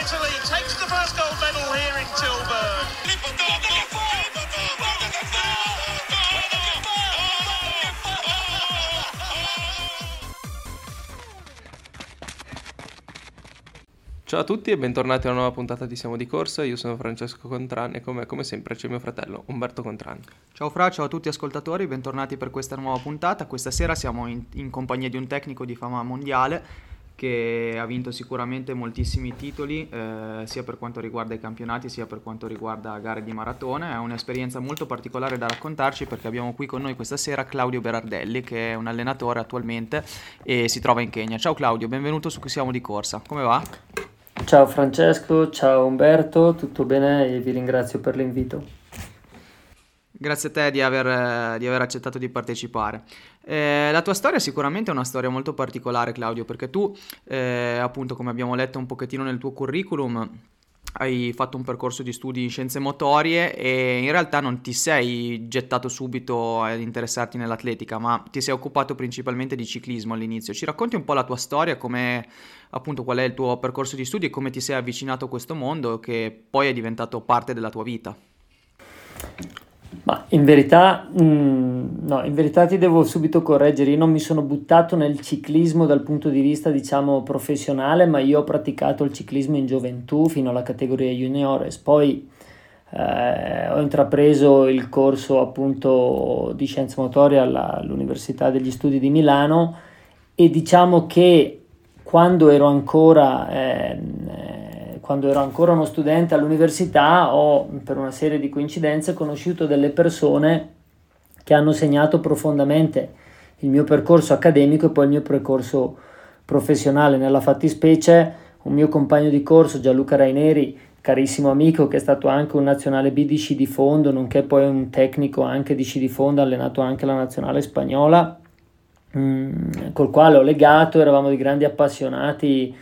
Italy takes the first gold medal here in Tilburg. Ciao a tutti e bentornati a una nuova puntata di Siamo di Corsa. Io sono Francesco Contran e con me, come sempre, c'è mio fratello Umberto Contran. Ciao Fra, ciao a tutti ascoltatori, bentornati per questa nuova puntata. Questa sera siamo in, in compagnia di un tecnico di fama mondiale che ha vinto sicuramente moltissimi titoli, eh, sia per quanto riguarda i campionati sia per quanto riguarda gare di maratona. È un'esperienza molto particolare da raccontarci perché abbiamo qui con noi questa sera Claudio Berardelli, che è un allenatore attualmente e si trova in Kenya. Ciao Claudio, benvenuto su Qui Siamo di Corsa. Come va? Ciao Francesco, ciao Umberto, tutto bene e vi ringrazio per l'invito. Grazie a te di aver, di aver accettato di partecipare. Eh, la tua storia sicuramente è una storia molto particolare, Claudio, perché tu, eh, appunto, come abbiamo letto un pochettino nel tuo curriculum, hai fatto un percorso di studi in scienze motorie e in realtà non ti sei gettato subito ad interessarti nell'atletica, ma ti sei occupato principalmente di ciclismo all'inizio. Ci racconti un po' la tua storia, come appunto qual è il tuo percorso di studi e come ti sei avvicinato a questo mondo che poi è diventato parte della tua vita? Ma in verità, mh, no, in verità ti devo subito correggere, io non mi sono buttato nel ciclismo dal punto di vista, diciamo, professionale, ma io ho praticato il ciclismo in gioventù fino alla categoria juniores, poi eh, ho intrapreso il corso appunto di scienze motorie all'Università degli Studi di Milano e diciamo che quando ero ancora... Eh, quando ero ancora uno studente all'università ho per una serie di coincidenze conosciuto delle persone che hanno segnato profondamente il mio percorso accademico e poi il mio percorso professionale. Nella fattispecie un mio compagno di corso, Gianluca Raineri, carissimo amico che è stato anche un nazionale B di sci di fondo, nonché poi un tecnico anche di sci di fondo, allenato anche la nazionale spagnola, mh, col quale ho legato, eravamo di grandi appassionati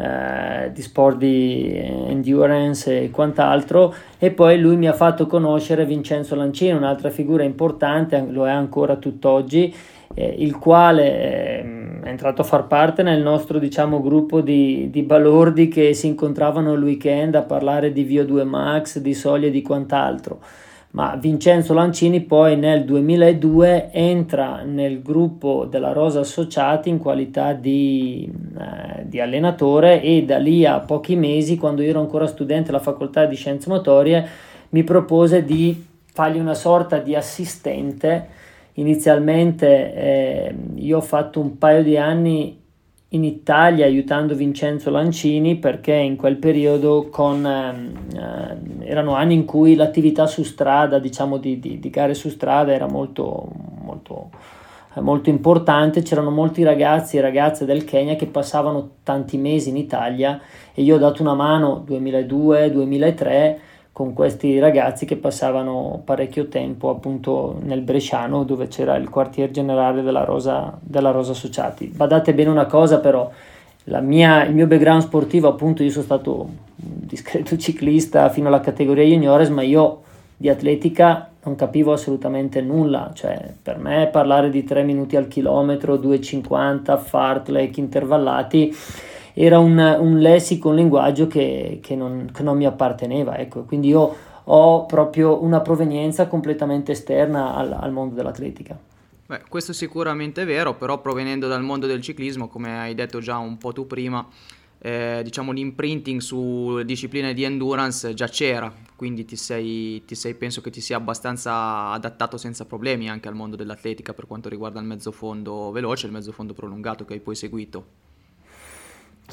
eh, di sport di endurance e quant'altro. E poi lui mi ha fatto conoscere Vincenzo Lancino, un'altra figura importante, lo è ancora tutt'oggi, eh, il quale eh, è entrato a far parte nel nostro diciamo, gruppo di, di balordi che si incontravano il weekend a parlare di VO2 Max, di soglie e di quant'altro ma Vincenzo Lancini poi nel 2002 entra nel gruppo della Rosa Associati in qualità di, eh, di, allenatore e da lì a pochi mesi, quando io ero ancora studente alla facoltà di scienze motorie, mi propose di fargli una sorta di assistente. Inizialmente eh, io ho fatto un paio di anni in Italia aiutando Vincenzo Lancini perché in quel periodo con, eh, erano anni in cui l'attività su strada, diciamo di, di, di gare su strada era molto, molto, eh, molto importante, c'erano molti ragazzi e ragazze del Kenya che passavano tanti mesi in Italia e io ho dato una mano 2002-2003 con questi ragazzi che passavano parecchio tempo appunto nel Bresciano dove c'era il quartier generale della Rosa, della Rosa Associati. Badate bene una cosa però, mia, il mio background sportivo appunto io sono stato un discreto ciclista fino alla categoria juniores ma io di atletica non capivo assolutamente nulla, cioè per me parlare di 3 minuti al chilometro, 2,50, fartlek intervallati era un, un lessico, un linguaggio che, che, non, che non mi apparteneva, ecco, quindi io ho proprio una provenienza completamente esterna al, al mondo dell'atletica. Beh, questo sicuramente è vero, però provenendo dal mondo del ciclismo, come hai detto già un po' tu prima, eh, diciamo l'imprinting su discipline di endurance già c'era, quindi ti sei, ti sei, penso che ti sia abbastanza adattato senza problemi anche al mondo dell'atletica per quanto riguarda il mezzo fondo veloce e il mezzo fondo prolungato che hai poi seguito.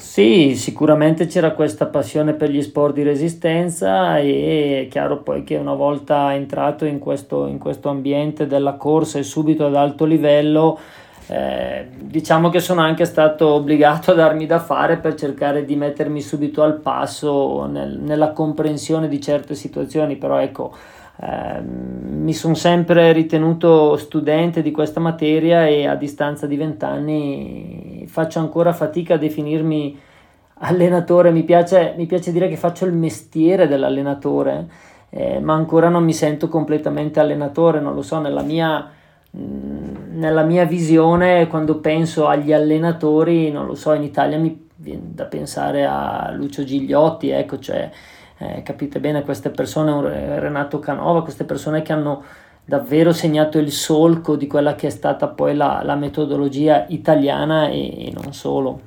Sì, sicuramente c'era questa passione per gli sport di resistenza e è chiaro poi che una volta entrato in questo, in questo ambiente della corsa e subito ad alto livello, eh, diciamo che sono anche stato obbligato a darmi da fare per cercare di mettermi subito al passo nel, nella comprensione di certe situazioni, però ecco, eh, mi sono sempre ritenuto studente di questa materia e a distanza di vent'anni faccio ancora fatica a definirmi allenatore, mi piace, mi piace dire che faccio il mestiere dell'allenatore, eh, ma ancora non mi sento completamente allenatore, non lo so, nella mia mm, nella mia visione, quando penso agli allenatori, non lo so, in Italia mi viene da pensare a Lucio Gigliotti, ecco, cioè, eh, capite bene, queste persone, Renato Canova, queste persone che hanno davvero segnato il solco di quella che è stata poi la, la metodologia italiana e, e non solo.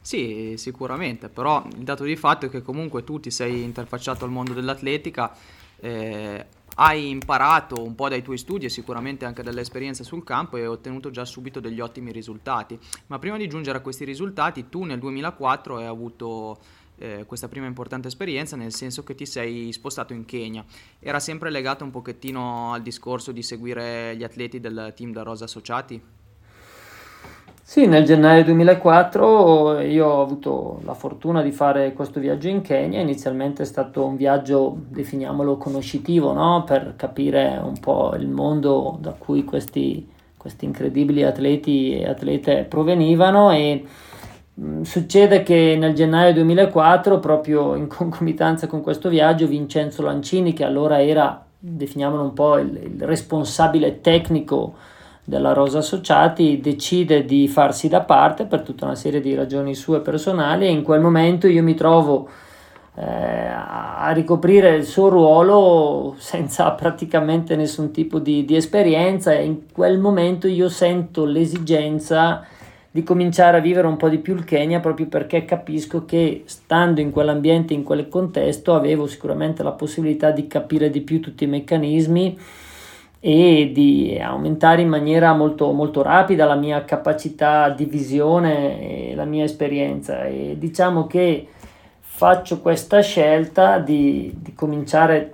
Sì, sicuramente, però il dato di fatto è che comunque tu ti sei interfacciato al mondo dell'atletica, eh, hai imparato un po' dai tuoi studi e sicuramente anche dall'esperienza sul campo e hai ottenuto già subito degli ottimi risultati. Ma prima di giungere a questi risultati, tu nel 2004 hai avuto eh, questa prima importante esperienza, nel senso che ti sei spostato in Kenya. Era sempre legato un pochettino al discorso di seguire gli atleti del team da Rosa Associati? Sì, nel gennaio 2004 io ho avuto la fortuna di fare questo viaggio in Kenya, inizialmente è stato un viaggio, definiamolo conoscitivo, no? per capire un po' il mondo da cui questi, questi incredibili atleti e atlete provenivano e succede che nel gennaio 2004, proprio in concomitanza con questo viaggio, Vincenzo Lancini, che allora era, definiamolo un po', il, il responsabile tecnico della Rosa Associati decide di farsi da parte per tutta una serie di ragioni sue personali e in quel momento io mi trovo eh, a ricoprire il suo ruolo senza praticamente nessun tipo di, di esperienza e in quel momento io sento l'esigenza di cominciare a vivere un po' di più il Kenya proprio perché capisco che stando in quell'ambiente, in quel contesto, avevo sicuramente la possibilità di capire di più tutti i meccanismi e di aumentare in maniera molto, molto rapida la mia capacità di visione e la mia esperienza. E diciamo che faccio questa scelta di, di cominciare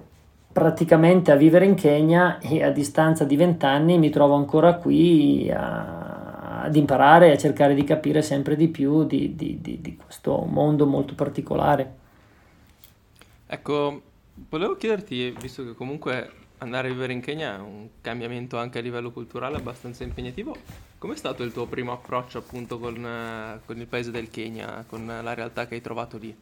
praticamente a vivere in Kenya e a distanza di vent'anni mi trovo ancora qui a, ad imparare e a cercare di capire sempre di più di, di, di questo mondo molto particolare. Ecco, volevo chiederti, visto che comunque andare a vivere in Kenya è un cambiamento anche a livello culturale abbastanza impegnativo. Com'è stato il tuo primo approccio appunto con, eh, con, il paese del Kenya, con la realtà che hai trovato lì?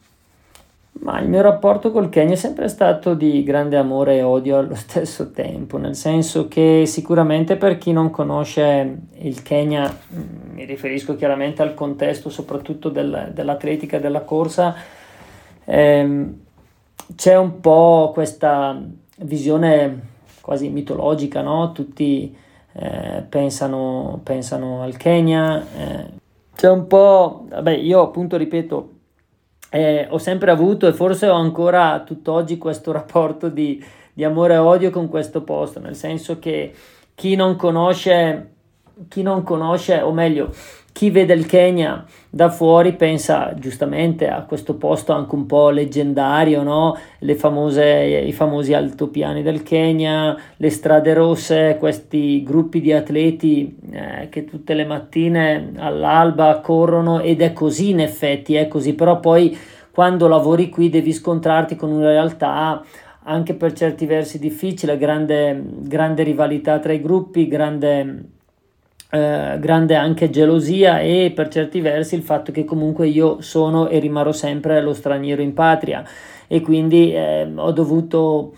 Ma il mio rapporto col Kenya è sempre stato di grande amore e odio allo stesso tempo, nel senso che sicuramente per chi non conosce il Kenya, mm, mi riferisco chiaramente al contesto soprattutto del, dell'atletica e della corsa, ehm, c'è un po' questa visione quasi mitologica, no? tutti eh, pensano, pensano, al Kenya. Eh. C'è un po', vabbè, io appunto ripeto, eh, ho sempre avuto e forse ho ancora tutt'oggi questo rapporto di, di amore e odio con questo posto, nel senso che chi non conosce, chi non conosce, o meglio, chi vede il Kenya da fuori pensa giustamente a questo posto anche un po' leggendario, no? famose, i famosi altopiani del Kenya, le strade rosse, questi gruppi di atleti eh, che tutte le mattine all'alba corrono ed è così in effetti, è così, però poi quando lavori qui devi scontrarti con una realtà anche per certi versi difficile, grande, grande rivalità tra i gruppi, grande eh, grande anche gelosia e per certi versi il fatto che comunque io sono e rimarrò sempre lo straniero in patria e quindi eh, ho dovuto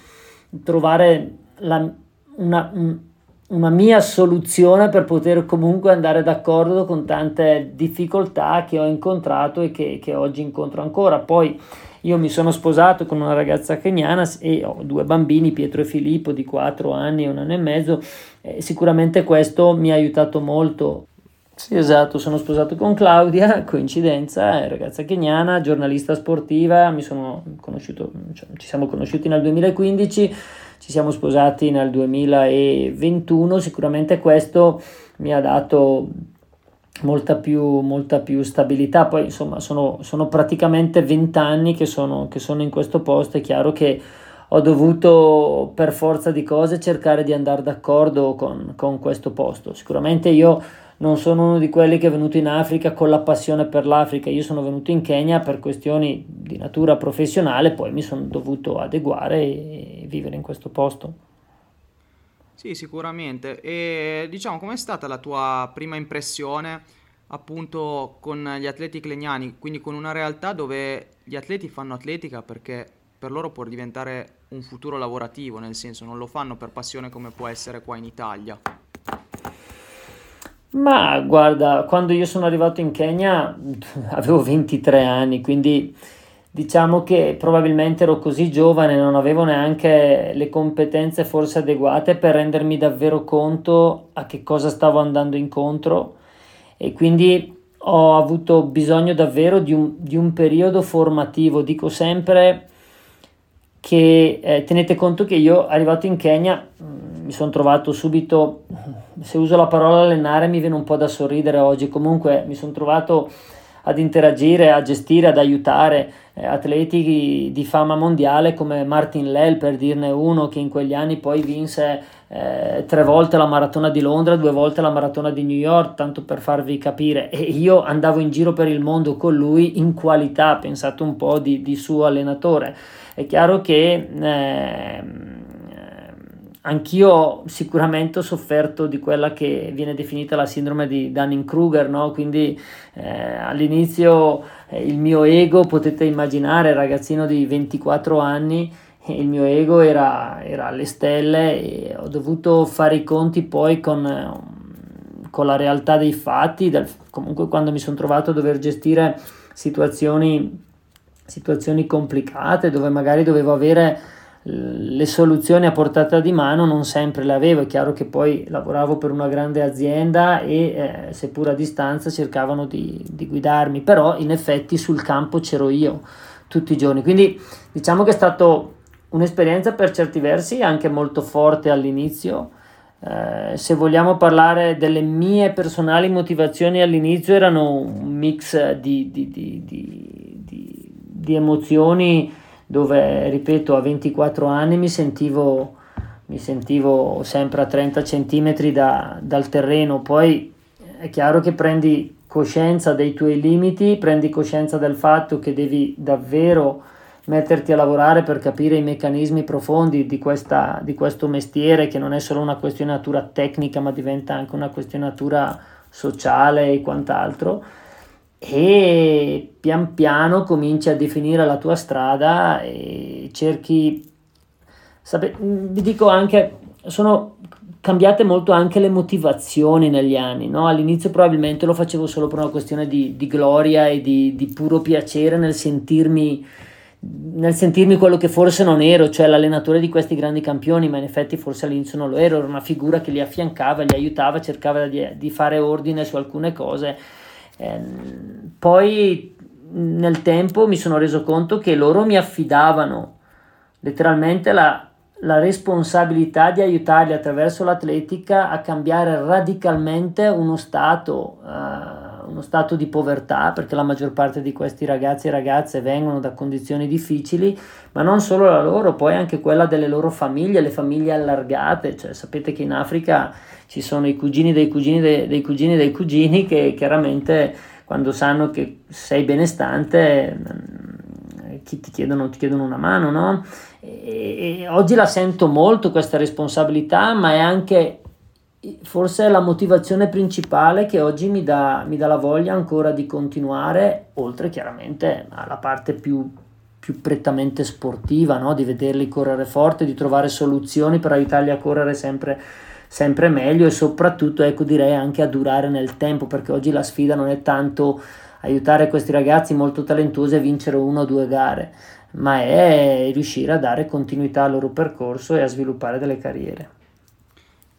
trovare la, una, una mia soluzione per poter comunque andare d'accordo con tante difficoltà che ho incontrato e che, che oggi incontro ancora. Poi io mi sono sposato con una ragazza keniana e ho due bambini, Pietro e Filippo, di 4 anni e un anno e mezzo. E sicuramente questo mi ha aiutato molto. Sì, esatto, sono sposato con Claudia, coincidenza, ragazza keniana, giornalista sportiva, sono cioè, ci siamo conosciuti nel 2015, ci siamo sposati nel 2021, sicuramente questo mi ha dato molta più, molta più stabilità. Poi insomma sono, sono praticamente vent'anni che sono, che sono in questo posto, è chiaro che ho dovuto per forza di cose cercare di andare d'accordo con, con questo posto. Sicuramente io non sono uno di quelli che è venuto in Africa con la passione per l'Africa, io sono venuto in Kenya per questioni di natura professionale, poi mi sono dovuto adeguare e vivere in questo posto. Sì, sicuramente. E diciamo, com'è stata la tua prima impressione appunto con gli atleti cleniani, quindi con una realtà dove gli atleti fanno atletica perché per loro può diventare un futuro lavorativo, nel senso non lo fanno per passione come può essere qua in Italia. Ma guarda, quando io sono arrivato in Kenya avevo 23 anni, quindi diciamo che probabilmente ero così giovane, non avevo neanche le competenze forse adeguate per rendermi davvero conto a che cosa stavo andando incontro e quindi ho avuto bisogno davvero di un, di un periodo formativo. Dico sempre che eh, tenete conto che io arrivato in Kenya mm, mi sono trovato subito, se uso la parola allenare mi viene un po' da sorridere oggi, comunque mi sono trovato ad interagire, a gestire, ad aiutare eh, atleti di fama mondiale come Martin Lell per dirne uno che in quegli anni poi vinse eh, tre volte la maratona di Londra, due volte la maratona di New York, tanto per farvi capire. E io andavo in giro per il mondo con lui in qualità, pensate un po' di, di suo allenatore. È chiaro che eh, anch'io sicuramente ho sofferto di quella che viene definita la sindrome di Dunning-Kruger, no? quindi eh, all'inizio eh, il mio ego, potete immaginare, ragazzino di 24 anni, il mio ego era, era, alle stelle e ho dovuto fare i conti poi con, con la realtà dei fatti, del, comunque quando mi sono trovato a dover gestire situazioni, situazioni complicate dove magari dovevo avere le soluzioni a portata di mano non sempre le avevo, è chiaro che poi lavoravo per una grande azienda e eh, seppur a distanza cercavano di, di guidarmi, però in effetti sul campo c'ero io tutti i giorni, quindi diciamo che è stato un'esperienza per certi versi anche molto forte all'inizio. Eh, se vogliamo parlare delle mie personali motivazioni all'inizio erano un mix di, di, di emozioni dove, ripeto, a 24 anni mi sentivo, mi sentivo sempre a 30 cm da, dal terreno, poi è chiaro che prendi coscienza dei tuoi limiti, prendi coscienza del fatto che devi davvero metterti a lavorare per capire i meccanismi profondi di, questa, di questo mestiere che non è solo una questione natura tecnica ma diventa anche una questione natura sociale e quant'altro e pian piano cominci a definire la tua strada e cerchi sape, vi dico anche sono cambiate molto anche le motivazioni negli anni no? all'inizio probabilmente lo facevo solo per una questione di, di gloria e di, di puro piacere nel sentirmi nel sentirmi quello che forse non ero, cioè l'allenatore di questi grandi campioni, ma in effetti forse all'inizio non lo ero, era una figura che li affiancava, li aiutava, cercava di, di fare ordine su alcune cose. Eh, poi nel tempo mi sono reso conto che loro mi affidavano letteralmente la, la responsabilità di aiutarli attraverso l'atletica a cambiare radicalmente uno stato. Uh, uno stato di povertà, perché la maggior parte di questi ragazzi e ragazze vengono da condizioni difficili, ma non solo la loro, poi anche quella delle loro famiglie, le famiglie allargate, cioè sapete che in Africa ci sono i cugini dei cugini dei, dei cugini dei cugini che chiaramente quando sanno che sei benestante mm, ti chiedono, ti chiedono una mano, no? E, e oggi la sento molto questa responsabilità, ma è anche forse la motivazione principale che oggi mi dà, mi dà la voglia ancora di continuare, oltre chiaramente alla parte più, più prettamente sportiva, no? di vederli correre forte, di trovare soluzioni per aiutarli a correre sempre, sempre meglio e soprattutto ecco direi anche a durare nel tempo, perché oggi la sfida non è tanto aiutare questi ragazzi molto talentuosi a vincere una o due gare, ma è riuscire a dare continuità al loro percorso e a sviluppare delle carriere.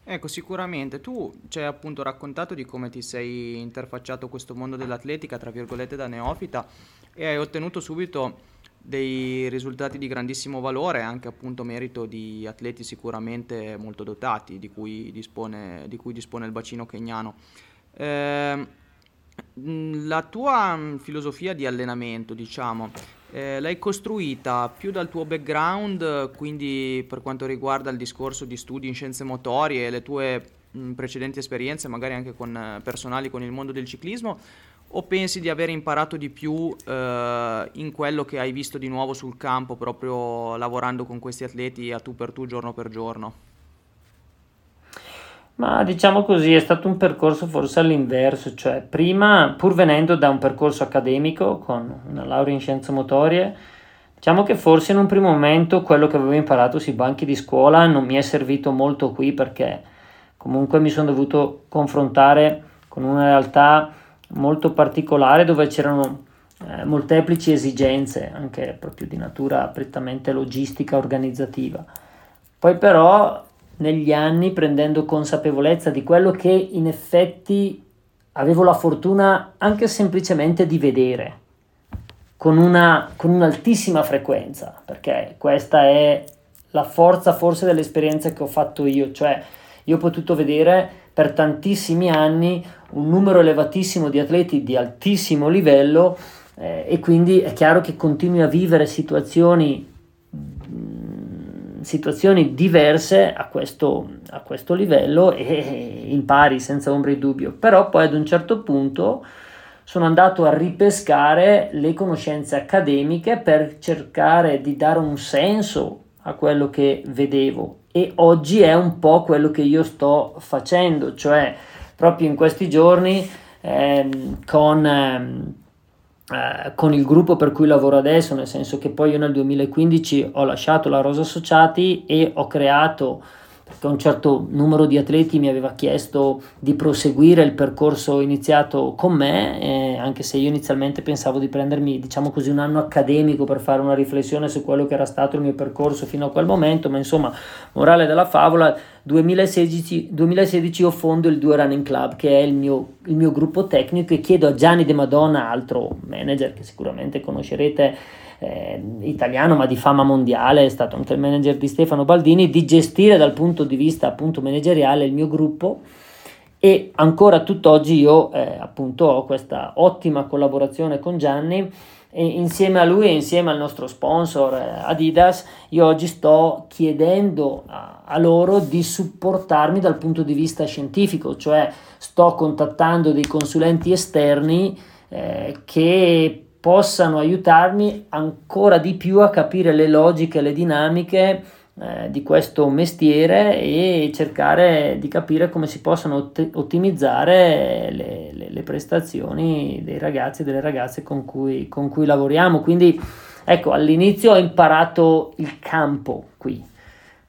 Ecco, sicuramente. Tu ci hai appunto raccontato di come ti sei interfacciato questo mondo dell'atletica, tra virgolette, da neofita e hai ottenuto subito dei risultati di grandissimo valore, anche appunto merito di atleti sicuramente molto dotati, di cui dispone, di cui dispone il bacino keniano. Eh, la tua filosofia di allenamento, diciamo, eh, l'hai costruita più dal tuo background, quindi per quanto riguarda il discorso di studi in scienze motorie e le tue mh, precedenti esperienze, magari anche con, eh, personali con il mondo del ciclismo, o pensi di aver imparato di più eh, in quello che hai visto di nuovo sul campo, proprio lavorando con questi atleti a tu per tu, giorno per giorno? Ma diciamo così, è stato un percorso forse all'inverso, cioè prima, pur venendo da un percorso accademico con una laurea in scienze motorie, Diciamo che forse in un primo momento quello che avevo imparato sui banchi di scuola non mi è servito molto qui perché comunque mi sono dovuto confrontare con una realtà molto particolare dove c'erano eh, molteplici esigenze, anche proprio di natura prettamente logistica, organizzativa. Poi però negli anni prendendo consapevolezza di quello che in effetti avevo la fortuna anche semplicemente di vedere con, una, con un'altissima frequenza, perché questa è la forza forse dell'esperienza che ho fatto io, cioè io ho potuto vedere per tantissimi anni un numero elevatissimo di atleti di altissimo livello eh, e quindi è chiaro che continui a vivere situazioni, mm, situazioni diverse a questo, a questo livello e impari senza ombra di dubbio, però poi ad un certo punto sono andato a ripescare le conoscenze accademiche per cercare di dare un senso a quello che vedevo e oggi è un po' quello che io sto facendo, cioè proprio in questi giorni ehm, con, ehm, eh, con, il gruppo per cui lavoro adesso, nel senso che poi io nel 2015 ho lasciato la Rosa Associati e ho creato perché un certo numero di atleti mi aveva chiesto di proseguire il percorso iniziato con me, eh, anche se io inizialmente pensavo di prendermi, diciamo così, un anno accademico per fare una riflessione su quello che era stato il mio percorso fino a quel momento, ma insomma, morale della favola, 2016, 2016 io fondo il Due Running Club, che è il mio, il mio gruppo tecnico e chiedo a Gianni De Madonna, altro manager che sicuramente conoscerete, eh, italiano ma di fama mondiale, è stato anche il manager di Stefano Baldini, di gestire dal punto di vista appunto manageriale il mio gruppo. E ancora tutt'oggi io eh, appunto ho questa ottima collaborazione con Gianni e insieme a lui e insieme al nostro sponsor eh, Adidas io oggi sto chiedendo a, a loro di supportarmi dal punto di vista scientifico, cioè sto contattando dei consulenti esterni eh, che possano aiutarmi ancora di più a capire le logiche, le dinamiche eh, di questo mestiere e cercare di capire come si possono ot- ottimizzare le, le, le, prestazioni dei ragazzi e delle ragazze con cui, con cui lavoriamo. Quindi ecco, all'inizio ho imparato il campo qui,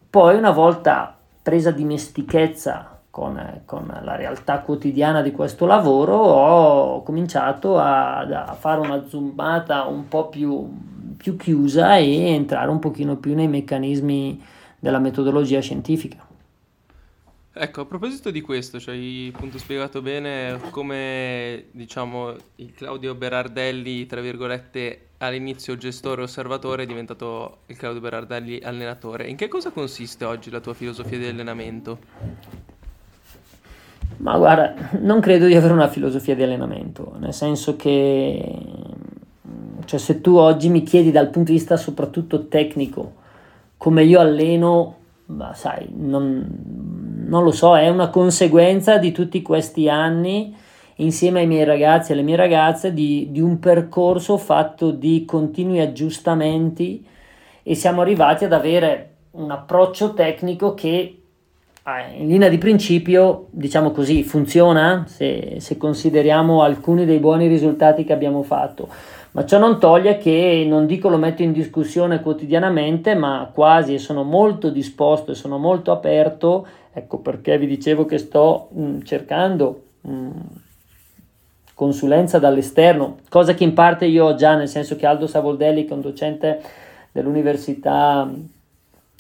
poi una volta presa dimestichezza con, con, la realtà quotidiana di questo lavoro ho cominciato a, a fare una zoomata un po' più, più, chiusa e entrare un pochino più nei meccanismi della metodologia scientifica. Ecco, a proposito di questo, ci hai appunto spiegato bene come, diciamo, il Claudio Berardelli, tra virgolette, all'inizio gestore osservatore è diventato il Claudio Berardelli allenatore. In che cosa consiste oggi la tua filosofia di allenamento? Ma guarda, non credo di avere una filosofia di allenamento, nel senso che cioè, se tu oggi mi chiedi dal punto di vista soprattutto tecnico come io alleno, ma sai, non, non lo so, è una conseguenza di tutti questi anni insieme ai miei ragazzi e alle mie ragazze di, di un percorso fatto di continui aggiustamenti e siamo arrivati ad avere un approccio tecnico che in linea di principio, diciamo così, funziona se, se, consideriamo alcuni dei buoni risultati che abbiamo fatto. Ma ciò non toglie che, non dico lo metto in discussione quotidianamente, ma quasi e sono molto disposto e sono molto aperto, ecco perché vi dicevo che sto mh, mm, cercando mh, mm, consulenza dall'esterno, cosa che in parte io ho già, nel senso che Aldo Savoldelli, che è un docente dell'università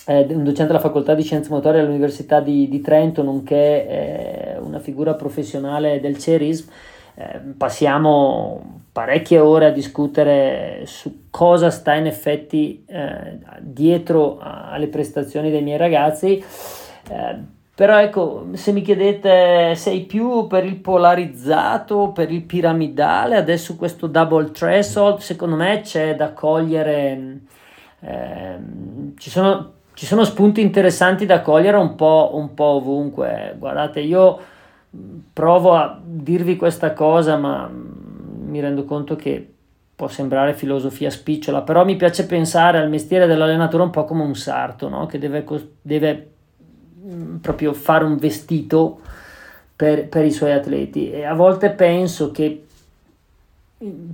eh, un docente della facoltà di scienze motorie all'Università di, di Trento, nonché eh, una figura professionale del CERISM. Eh, passiamo parecchie ore a discutere su cosa sta in effetti eh, dietro alle prestazioni dei miei ragazzi. Eh, però ecco, se mi chiedete sei più per il polarizzato, per il piramidale, adesso questo double threshold, secondo me c'è da cogliere, eh, ci sono ci sono spunti interessanti da cogliere un po', un po' ovunque. Guardate, io provo a dirvi questa cosa, ma mi rendo conto che può sembrare filosofia spicciola, però mi piace pensare al mestiere dell'allenatore un po' come un sarto, no? che deve, deve proprio fare un vestito per, per, i suoi atleti. E a volte penso che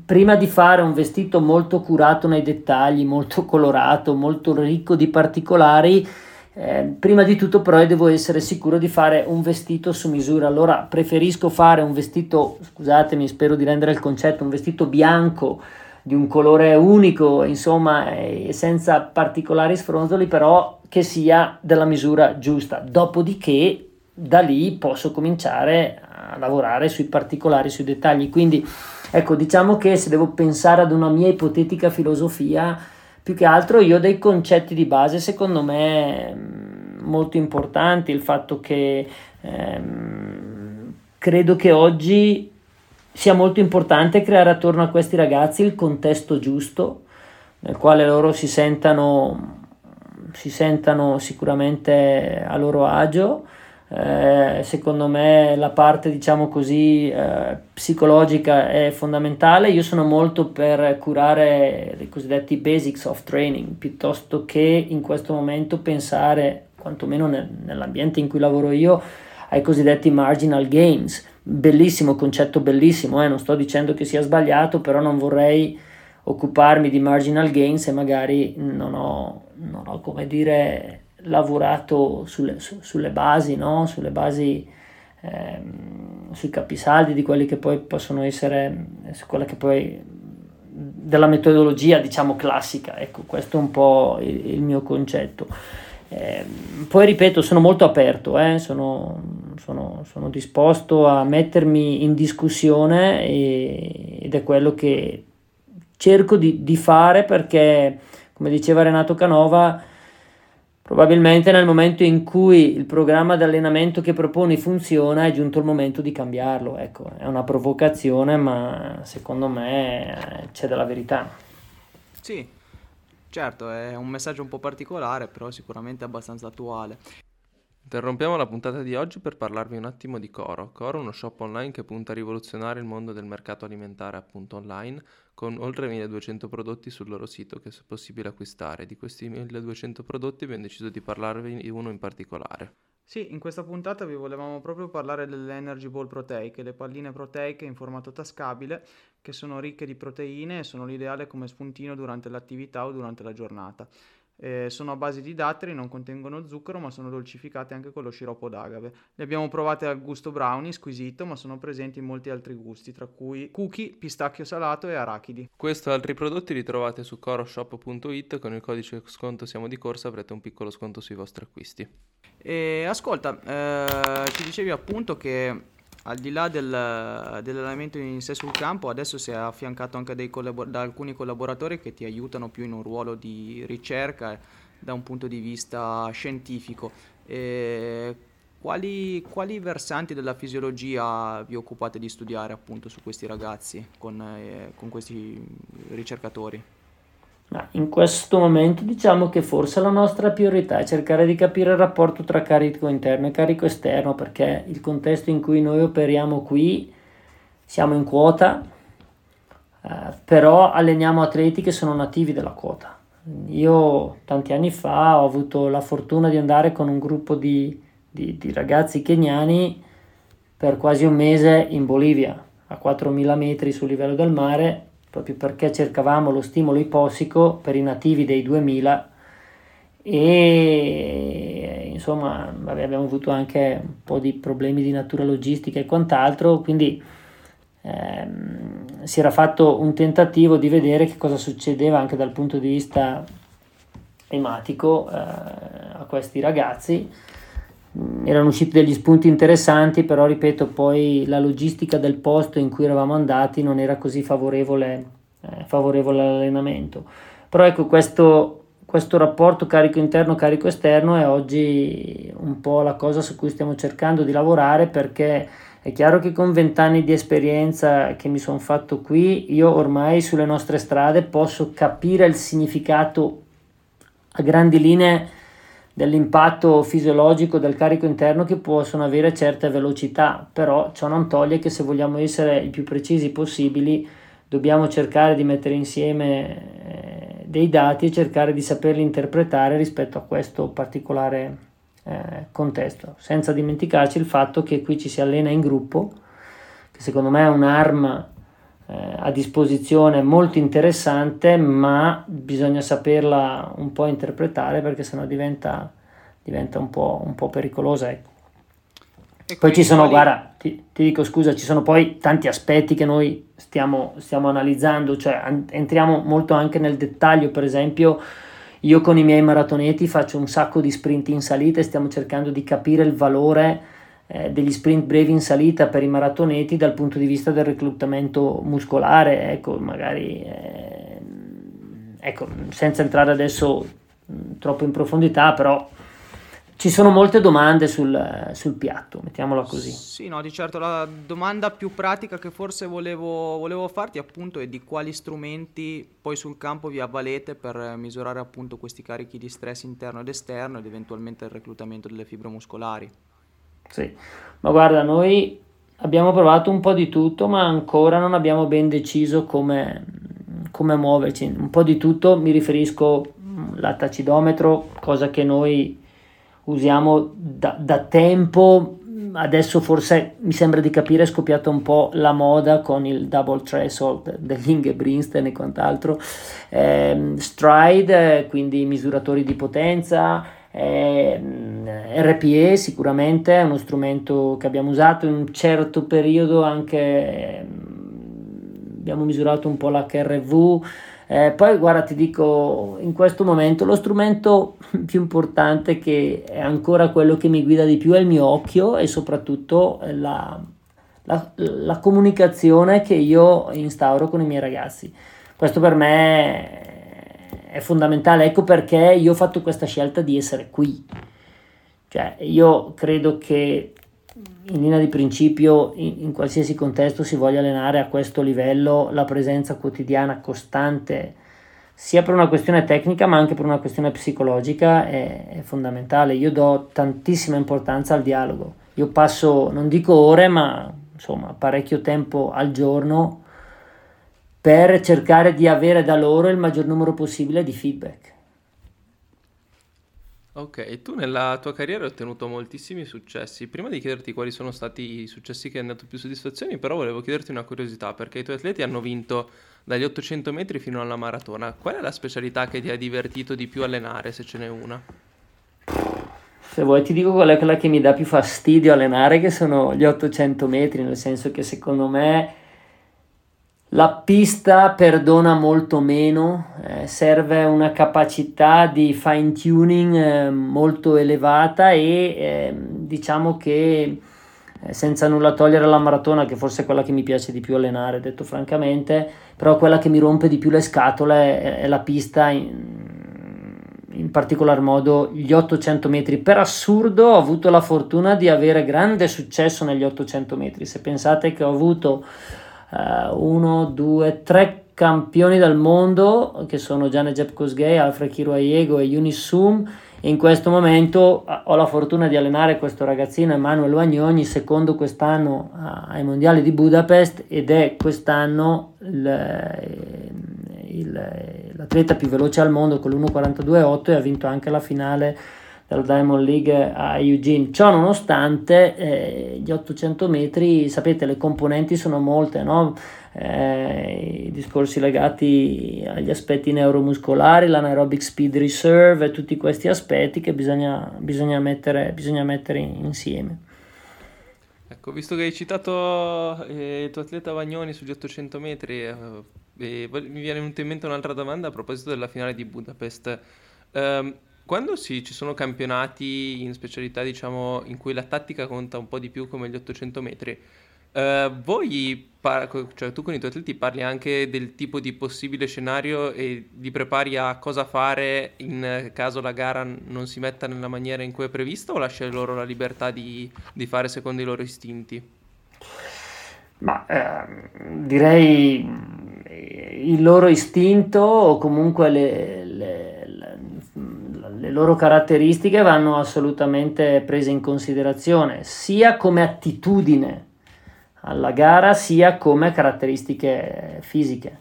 prima di fare un vestito molto curato nei dettagli, molto colorato, molto ricco di particolari, eh, prima di tutto però devo essere sicuro di fare un vestito su misura. Allora preferisco fare un vestito, scusatemi, spero di rendere il concetto, un vestito bianco di un colore unico, insomma, e senza particolari sfronzoli, però che sia della misura giusta. Dopodiché da lì posso cominciare a lavorare sui particolari, sui dettagli. Quindi ecco, diciamo che se devo pensare ad una mia ipotetica filosofia, più che altro io ho dei concetti di base secondo me mm, molto importanti, il fatto che ehm, credo che oggi sia molto importante creare attorno a questi ragazzi il contesto giusto nel quale loro si sentano, si sentano sicuramente a loro agio eh, secondo me la parte diciamo così eh, psicologica è fondamentale io sono molto per curare i cosiddetti basics of training piuttosto che in questo momento pensare quantomeno nel, nell'ambiente in cui lavoro io ai cosiddetti marginal gains bellissimo concetto bellissimo eh? non sto dicendo che sia sbagliato però non vorrei occuparmi di marginal gains e magari non ho, non ho come dire lavorato sulle, su, sulle basi, no? sulle basi, ehm, sui capisaldi di quelli che poi possono essere, su quella che poi della metodologia diciamo classica, ecco questo è un po' il, il mio concetto. Eh, poi ripeto, sono molto aperto, eh? sono, sono, sono, disposto a mettermi in discussione e, ed è quello che cerco di, di fare perché, come diceva Renato Canova, Probabilmente nel momento in cui il programma di allenamento che proponi funziona è giunto il momento di cambiarlo. Ecco, è una provocazione, ma secondo me c'è della verità. Sì, certo, è un messaggio un po' particolare, però sicuramente abbastanza attuale. Interrompiamo la puntata di oggi per parlarvi un attimo di Coro. Coro è uno shop online che punta a rivoluzionare il mondo del mercato alimentare appunto online con oltre 1200 prodotti sul loro sito che è possibile acquistare. Di questi 1200 prodotti abbiamo deciso di parlarvi di uno in particolare. Sì, in questa puntata vi volevamo proprio parlare delle Energy Ball proteiche, le palline proteiche in formato tascabile che sono ricche di proteine e sono l'ideale come spuntino durante l'attività o durante la giornata. Eh, sono a base di datteri, non contengono zucchero, ma sono dolcificate anche con lo sciroppo d'agave. Le abbiamo provate al gusto brownie, squisito, ma sono presenti in molti altri gusti, tra cui cookie, pistacchio salato e arachidi. Questo e altri prodotti li trovate su coroshop.it, con il codice sconto siamo di corsa avrete un piccolo sconto sui vostri acquisti. E ascolta, eh, ci dicevi appunto che al di là del, dell'allenamento in sé sul campo, adesso si è affiancato anche collabor- da alcuni collaboratori che ti aiutano più in un ruolo di ricerca da un punto di vista scientifico. E quali, quali versanti della fisiologia vi occupate di studiare appunto su questi ragazzi, con, eh, con questi ricercatori? In questo momento diciamo che forse la nostra priorità è cercare di capire il rapporto tra carico interno e carico esterno perché il contesto in cui noi operiamo qui siamo in quota, eh, però alleniamo atleti che sono nativi della quota. Io tanti anni fa ho avuto la fortuna di andare con un gruppo di, di, di ragazzi keniani per quasi un mese in Bolivia, a 4.000 metri sul livello del mare, proprio perché cercavamo lo stimolo ipossico per i nativi dei 2000 e insomma vabbè, abbiamo avuto anche un po' di problemi di natura logistica e quant'altro, quindi ehm, si era fatto un tentativo di vedere che cosa succedeva anche dal punto di vista ematico eh, a questi ragazzi erano usciti degli spunti interessanti, però ripeto, poi la logistica del posto in cui eravamo andati non era così favorevole, eh, favorevole all'allenamento. Però ecco, questo, questo rapporto carico interno, carico esterno è oggi un po' la cosa su cui stiamo cercando di lavorare perché è chiaro che con vent'anni di esperienza che mi sono fatto qui, io ormai sulle nostre strade posso capire il significato a grandi linee dell'impatto fisiologico del carico interno che possono avere certe velocità, però ciò non toglie che se vogliamo essere i più precisi possibili dobbiamo cercare di mettere insieme eh, dei dati e cercare di saperli interpretare rispetto a questo particolare eh, contesto, senza dimenticarci il fatto che qui ci si allena in gruppo, che secondo me è un'arma a disposizione molto interessante, ma bisogna saperla un po' interpretare perché sennò diventa, diventa un, po', un po' pericolosa. Ecco. Poi ci sono, guarda, ti, ti, dico scusa, ci sono poi tanti aspetti che noi stiamo, stiamo analizzando, cioè an- entriamo molto anche nel dettaglio, per esempio io con i miei maratoneti faccio un sacco di sprint in salita e stiamo cercando di capire il valore eh, degli sprint brevi in salita per i maratoneti dal punto di vista del reclutamento muscolare, ecco, magari eh, ecco, senza entrare adesso mh, troppo in profondità, però ci sono molte domande sul, sul, piatto, mettiamola così. Sì, no, di certo la domanda più pratica che forse volevo, volevo, farti appunto è di quali strumenti poi sul campo vi avvalete per misurare appunto questi carichi di stress interno ed esterno ed eventualmente il reclutamento delle fibre muscolari. Sì, ma guarda, noi abbiamo provato un po' di tutto, ma ancora non abbiamo ben deciso come, come muoverci. Un po' di tutto mi riferisco all'attacidometro, cosa che noi usiamo da, da tempo. Adesso forse mi sembra di capire è scoppiata un po' la moda con il double threshold dell'Inge Brinstein e quant'altro. Eh, stride quindi misuratori di potenza eh, RPE sicuramente è uno strumento che abbiamo usato in un certo periodo anche eh, abbiamo misurato un po' l'HRV eh, poi guarda ti dico in questo momento lo strumento più importante che è ancora quello che mi guida di più è il mio occhio e soprattutto la, la, la comunicazione che io instauro con i miei ragazzi. Questo per me è fondamentale. Ecco perché io ho fatto questa scelta di essere qui. Cioè, io credo che in linea di principio, in, in, qualsiasi contesto si voglia allenare a questo livello, la presenza quotidiana costante, sia per una questione tecnica ma anche per una questione psicologica, è, è fondamentale. Io do tantissima importanza al dialogo. Io passo, non dico ore, ma insomma parecchio tempo al giorno per cercare di avere da loro il maggior numero possibile di feedback. Ok, tu nella tua carriera hai ottenuto moltissimi successi. Prima di chiederti quali sono stati i successi che hanno dato più soddisfazioni, però volevo chiederti una curiosità, perché i tuoi atleti hanno vinto dagli 800 metri fino alla maratona. Qual è la specialità che ti ha divertito di più allenare, se ce n'è una? Se vuoi ti dico qual è quella che mi dà più fastidio allenare, che sono gli 800 metri, nel senso che secondo me la pista perdona molto meno, eh, serve una capacità di fine tuning eh, molto elevata e eh, diciamo che eh, senza nulla togliere alla maratona, che forse è quella che mi piace di più allenare, detto francamente, però quella che mi rompe di più le scatole è, è la pista, in, in particolar modo gli 800 metri. Per assurdo ho avuto la fortuna di avere grande successo negli 800 metri, se pensate che ho avuto uh, uno, due, tre campioni del mondo che sono Gianni Jeb Kosgei, Alfred Kiruayego e Yunis Sum e in questo momento uh, ho la fortuna di allenare questo ragazzino Emanuele Vagnoni, secondo quest'anno uh, ai mondiali di Budapest ed è quest'anno il, il, l'atleta più veloce al mondo con l'1.42.8 e ha vinto anche la finale della Diamond League a Eugene. Ciò nonostante, eh, gli 800 metri, sapete, le componenti sono molte, no? eh, i discorsi legati agli aspetti neuromuscolari, l'anaerobic speed reserve, tutti questi aspetti che bisogna, bisogna, mettere, bisogna mettere insieme. Ecco, visto che hai citato eh, il tuo atleta Vagnoni sugli 800 metri, eh, mi viene in mente un'altra domanda a proposito della finale di Budapest. Um, quando sì, ci sono campionati in specialità, diciamo, in cui la tattica conta un po' di più come gli 800 metri, eh, voi, par- cioè tu con i tuoi atleti parli anche del tipo di possibile scenario e li prepari a cosa fare in caso la gara non si metta nella maniera in cui è prevista o lasci loro la libertà di, di fare secondo i loro istinti? Ma eh, direi il loro istinto o comunque le, le loro caratteristiche vanno assolutamente prese in considerazione, sia come attitudine alla gara, sia come caratteristiche fisiche.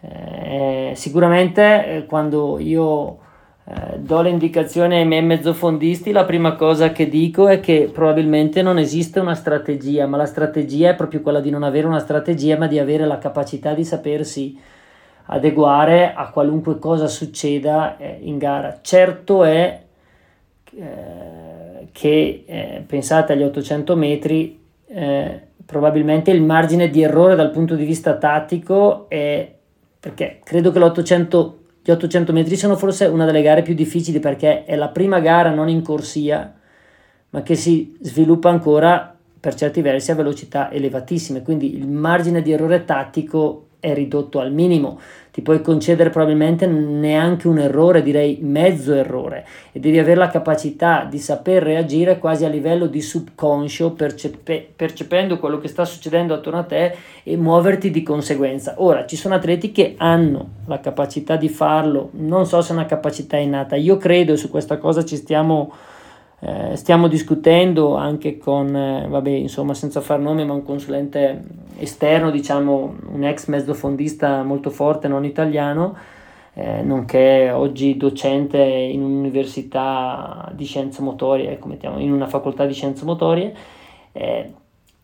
Eh, sicuramente eh, quando io eh, do le indicazioni ai miei mezzofondisti, la prima cosa che dico è che probabilmente non esiste una strategia, ma la strategia è proprio quella di non avere una strategia, ma di avere la capacità di sapersi adeguare a qualunque cosa succeda eh, in gara. Certo è eh, che eh, pensate agli 800 metri, probabilmente il margine di errore dal punto di vista tattico è perché credo che l'800 gli 800 metri sono forse una delle gare più difficili perché è la prima gara non in corsia, ma che si sviluppa ancora per certi versi a velocità elevatissime, quindi il margine di errore tattico è ridotto al minimo ti puoi concedere probabilmente neanche un errore, direi mezzo errore, e devi avere la capacità di saper reagire quasi a livello di subconscio, percepe- percependo quello che sta succedendo attorno a te e muoverti di conseguenza. Ora, ci sono atleti che hanno la capacità di farlo, non so se è una capacità innata, io credo su questa cosa ci stiamo eh, stiamo discutendo anche con, eh, vabbè, insomma, senza far nome, ma un consulente esterno, diciamo, un ex mezzofondista molto forte, non italiano, eh, nonché oggi docente in un'università di scienze motorie, ecco, mettiamo, in una facoltà di scienze motorie, eh,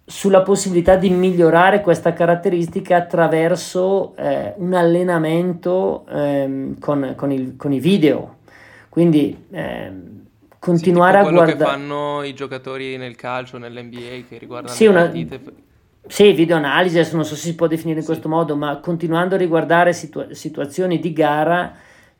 sulla possibilità di migliorare questa caratteristica attraverso eh, un allenamento ehm, con, con, il, con, i video. Quindi ehm, continuare sì, a guardare. che fanno i giocatori nel calcio, nell'NBA che riguardano sì, le una... partite. Sì, video analisi, adesso non so se si può definire in sì. questo modo, ma continuando a riguardare situ- situazioni di gara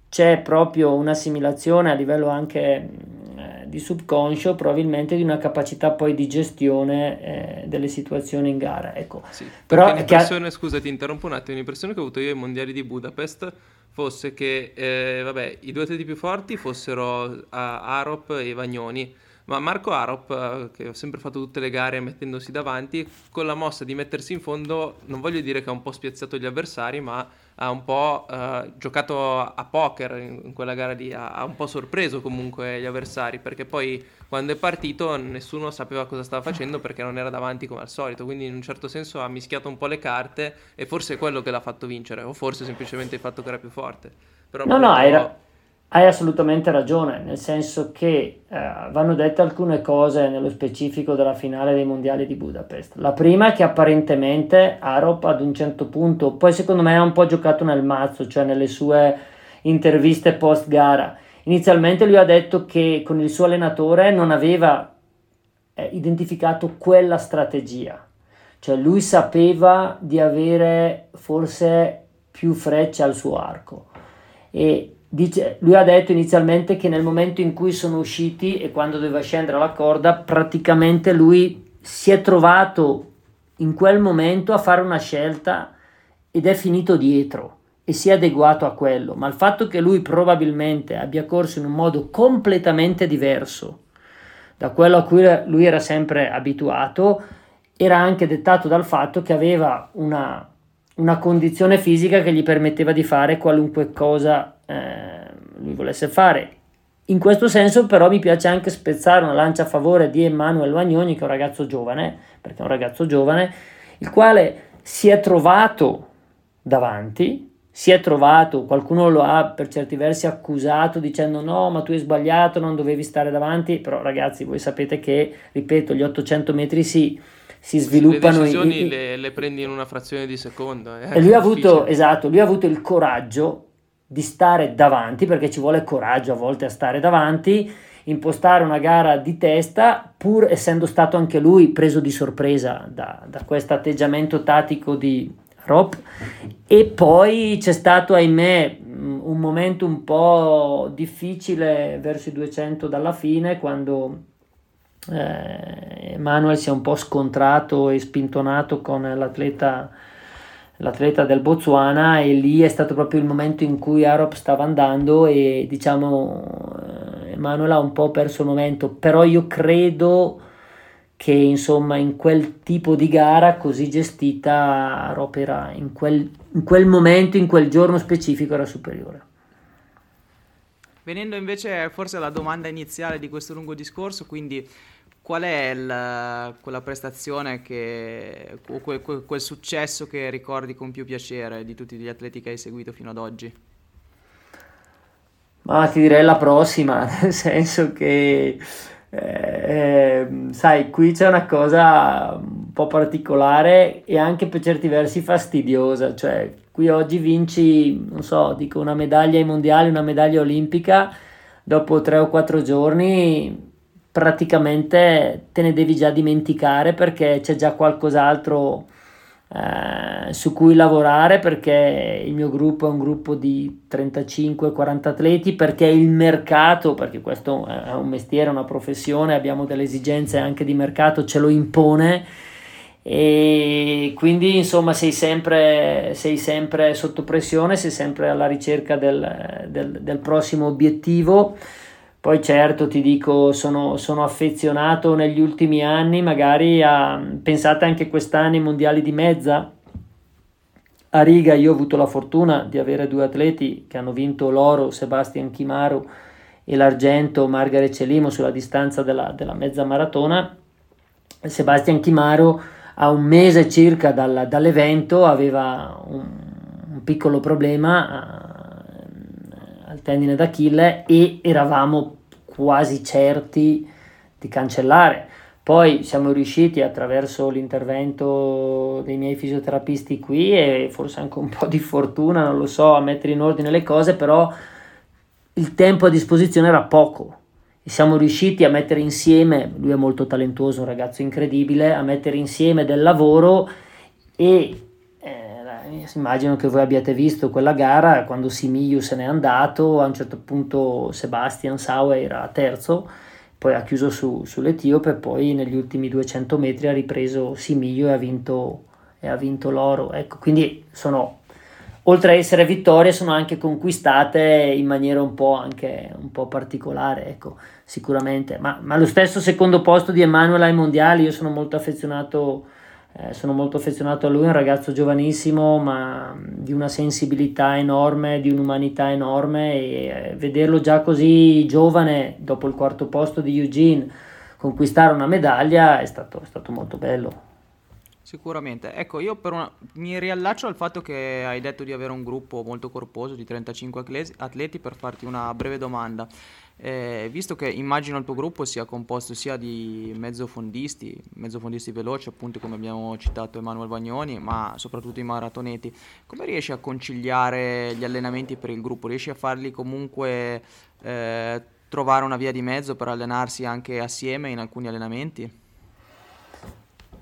c'è proprio un'assimilazione a livello anche eh, di subconscio, probabilmente di una capacità poi di gestione eh, delle situazioni in gara. Ecco. Sì, Però l'impressione, che... scusa ti interrompo un attimo, l'impressione che ho avuto io ai mondiali di Budapest fosse che eh, vabbè, i due atleti più forti fossero uh, Arop e Vagnoni, ma Marco Arop, uh, che ha sempre fatto tutte le gare mettendosi davanti, con la mossa di mettersi in fondo, non voglio dire che ha un po' spiazzato gli avversari, ma ha un po' uh, giocato a poker in, in quella gara lì, ha, ha, un po' sorpreso comunque gli avversari, perché poi quando è partito nessuno sapeva cosa stava facendo perché non era davanti come al solito, quindi in un certo senso ha mischiato un po' le carte e forse è quello che l'ha fatto vincere, o forse semplicemente il fatto che era più forte. Però no, no, era... Hai assolutamente ragione, nel senso che eh, vanno dette alcune cose nello specifico della finale dei mondiali di Budapest. La prima è che apparentemente Arop ad un certo punto, poi secondo me ha un po' giocato nel mazzo, cioè nelle sue interviste post gara. Inizialmente lui ha detto che con il suo allenatore non aveva eh, identificato quella strategia, cioè lui sapeva di avere forse più frecce al suo arco e Dice, lui ha detto inizialmente che nel momento in cui sono usciti e quando doveva scendere la corda, praticamente lui si è trovato in quel momento a fare una scelta ed è finito dietro e si è adeguato a quello. Ma il fatto che lui probabilmente abbia corso in un modo completamente diverso da quello a cui lui era sempre abituato, era anche dettato dal fatto che aveva una, una condizione fisica che gli permetteva di fare qualunque cosa eh, lui volesse fare. In questo senso però mi piace anche spezzare una lancia a favore di Emanuele Vagnoni che è un ragazzo giovane, perché è un ragazzo giovane, il quale si è trovato davanti, si è trovato, qualcuno lo ha per certi versi accusato dicendo no ma tu hai sbagliato, non dovevi stare davanti, però ragazzi voi sapete che, ripeto, gli 800 metri si, si sviluppano... Le decisioni i, le, le, prendi in una frazione di secondo. Eh. E lui ha avuto, esatto, lui ha avuto il coraggio di stare davanti, perché ci vuole coraggio a volte a stare davanti, impostare una gara di testa, pur essendo stato anche lui preso di sorpresa da, da questo atteggiamento tattico di Rob. E poi c'è stato, ahimè, un momento un po' difficile verso i 200 dalla fine, quando eh, Emanuel si è un po' scontrato e spintonato con l'atleta l'atleta del Botswana e lì è stato proprio il momento in cui Arop stava andando e diciamo eh, Emanuele ha un po' perso il momento. Però io credo che insomma in quel tipo di gara così gestita Arop era in quel, in quel momento in quel giorno specifico era superiore. Venendo invece forse alla domanda iniziale di questo lungo discorso, quindi qual è il, quella prestazione che, quel, quel, quel, successo che ricordi con più piacere di tutti gli atleti che hai seguito fino ad oggi? Ma ti direi la prossima, nel senso che, eh, sai, qui c'è una cosa un po' particolare e anche per certi versi fastidiosa, cioè qui oggi vinci, non so, dico una medaglia ai mondiali, una medaglia olimpica, dopo tre o quattro giorni praticamente te ne devi già dimenticare perché c'è già qualcos'altro eh, su cui lavorare perché il mio gruppo è un gruppo di 35-40 atleti, perché il mercato, perché questo è un mestiere, una professione, abbiamo delle esigenze anche di mercato, ce lo impone e quindi insomma sei sempre, sei sempre sotto pressione, sei sempre alla ricerca del, del, del prossimo obiettivo. Poi certo ti dico, sono, sono, affezionato negli ultimi anni, magari a, pensate anche quest'anno ai mondiali di mezza. A Riga io ho avuto la fortuna di avere due atleti che hanno vinto l'oro, Sebastian Chimaro e l'argento, Margaret Celimo, sulla distanza della, della mezza maratona. Sebastian Chimaro a un mese circa dal, dall'evento aveva un, un piccolo problema tendine d'Achille e eravamo quasi certi di cancellare. Poi siamo riusciti attraverso l'intervento dei miei fisioterapisti qui e forse anche un po' di fortuna, non lo so, a mettere in ordine le cose, però il tempo a disposizione era poco e siamo riusciti a mettere insieme, lui è molto talentuoso, un ragazzo incredibile, a mettere insieme del lavoro e immagino che voi abbiate visto quella gara quando Simigliu se n'è andato, a un certo punto Sebastian Sauer era terzo, poi ha chiuso su, sull'Etiope, poi negli ultimi 200 metri ha ripreso Simigliu e ha vinto, e ha vinto l'oro. Ecco, quindi sono, oltre a essere vittorie, sono anche conquistate in maniera un po', anche, un po particolare, ecco, sicuramente. Ma, ma lo stesso secondo posto di Emanuel ai mondiali, io sono molto affezionato eh, sono molto affezionato a lui, è un ragazzo giovanissimo ma di una sensibilità enorme, di un'umanità enorme e eh, vederlo già così giovane dopo il quarto posto di Eugene conquistare una medaglia è stato, è stato molto bello. Sicuramente. Ecco, io una... mi riallaccio al fatto che hai detto di avere un gruppo molto corposo di 35 atleti per farti una breve domanda. Eh, visto che immagino il tuo gruppo sia composto sia di mezzofondisti, mezzofondisti veloci, appunto come abbiamo citato Emanuele Bagnoni, ma soprattutto i maratoneti, come riesci a conciliare gli allenamenti per il gruppo? Riesci a farli comunque eh, trovare una via di mezzo per allenarsi anche assieme in alcuni allenamenti?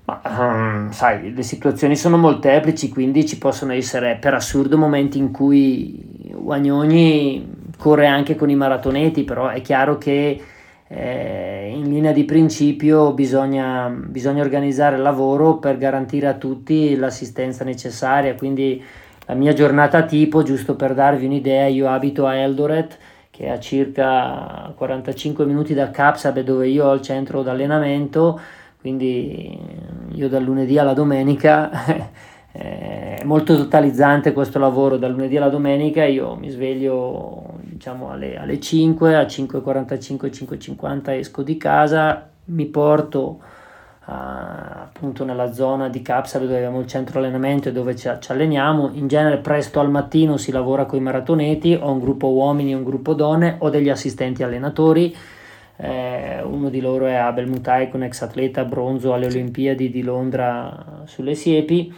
Ma, um, sai, le situazioni sono molteplici, quindi ci possono essere per assurdo momenti in cui Wagnoni corre anche con i maratoneti, però è chiaro che eh, in linea di principio bisogna, bisogna organizzare il lavoro per garantire a tutti l'assistenza necessaria, quindi la mia giornata tipo, giusto per darvi un'idea, io abito a Eldoret, che è a circa 45 minuti da Capsabe dove io ho il centro d'allenamento, quindi io dal lunedì alla domenica è molto totalizzante questo lavoro. Dal lunedì alla domenica io mi sveglio diciamo alle, alle 5 a 5.45 5.50 esco di casa mi porto uh, appunto nella zona di Capsale dove abbiamo il centro allenamento e dove ci, ci, alleniamo. In genere presto al mattino si lavora con i maratoneti ho un gruppo uomini e un gruppo donne ho degli assistenti allenatori eh, uno di loro è Abel Mutai, un ex atleta bronzo alle Olimpiadi di Londra sulle siepi.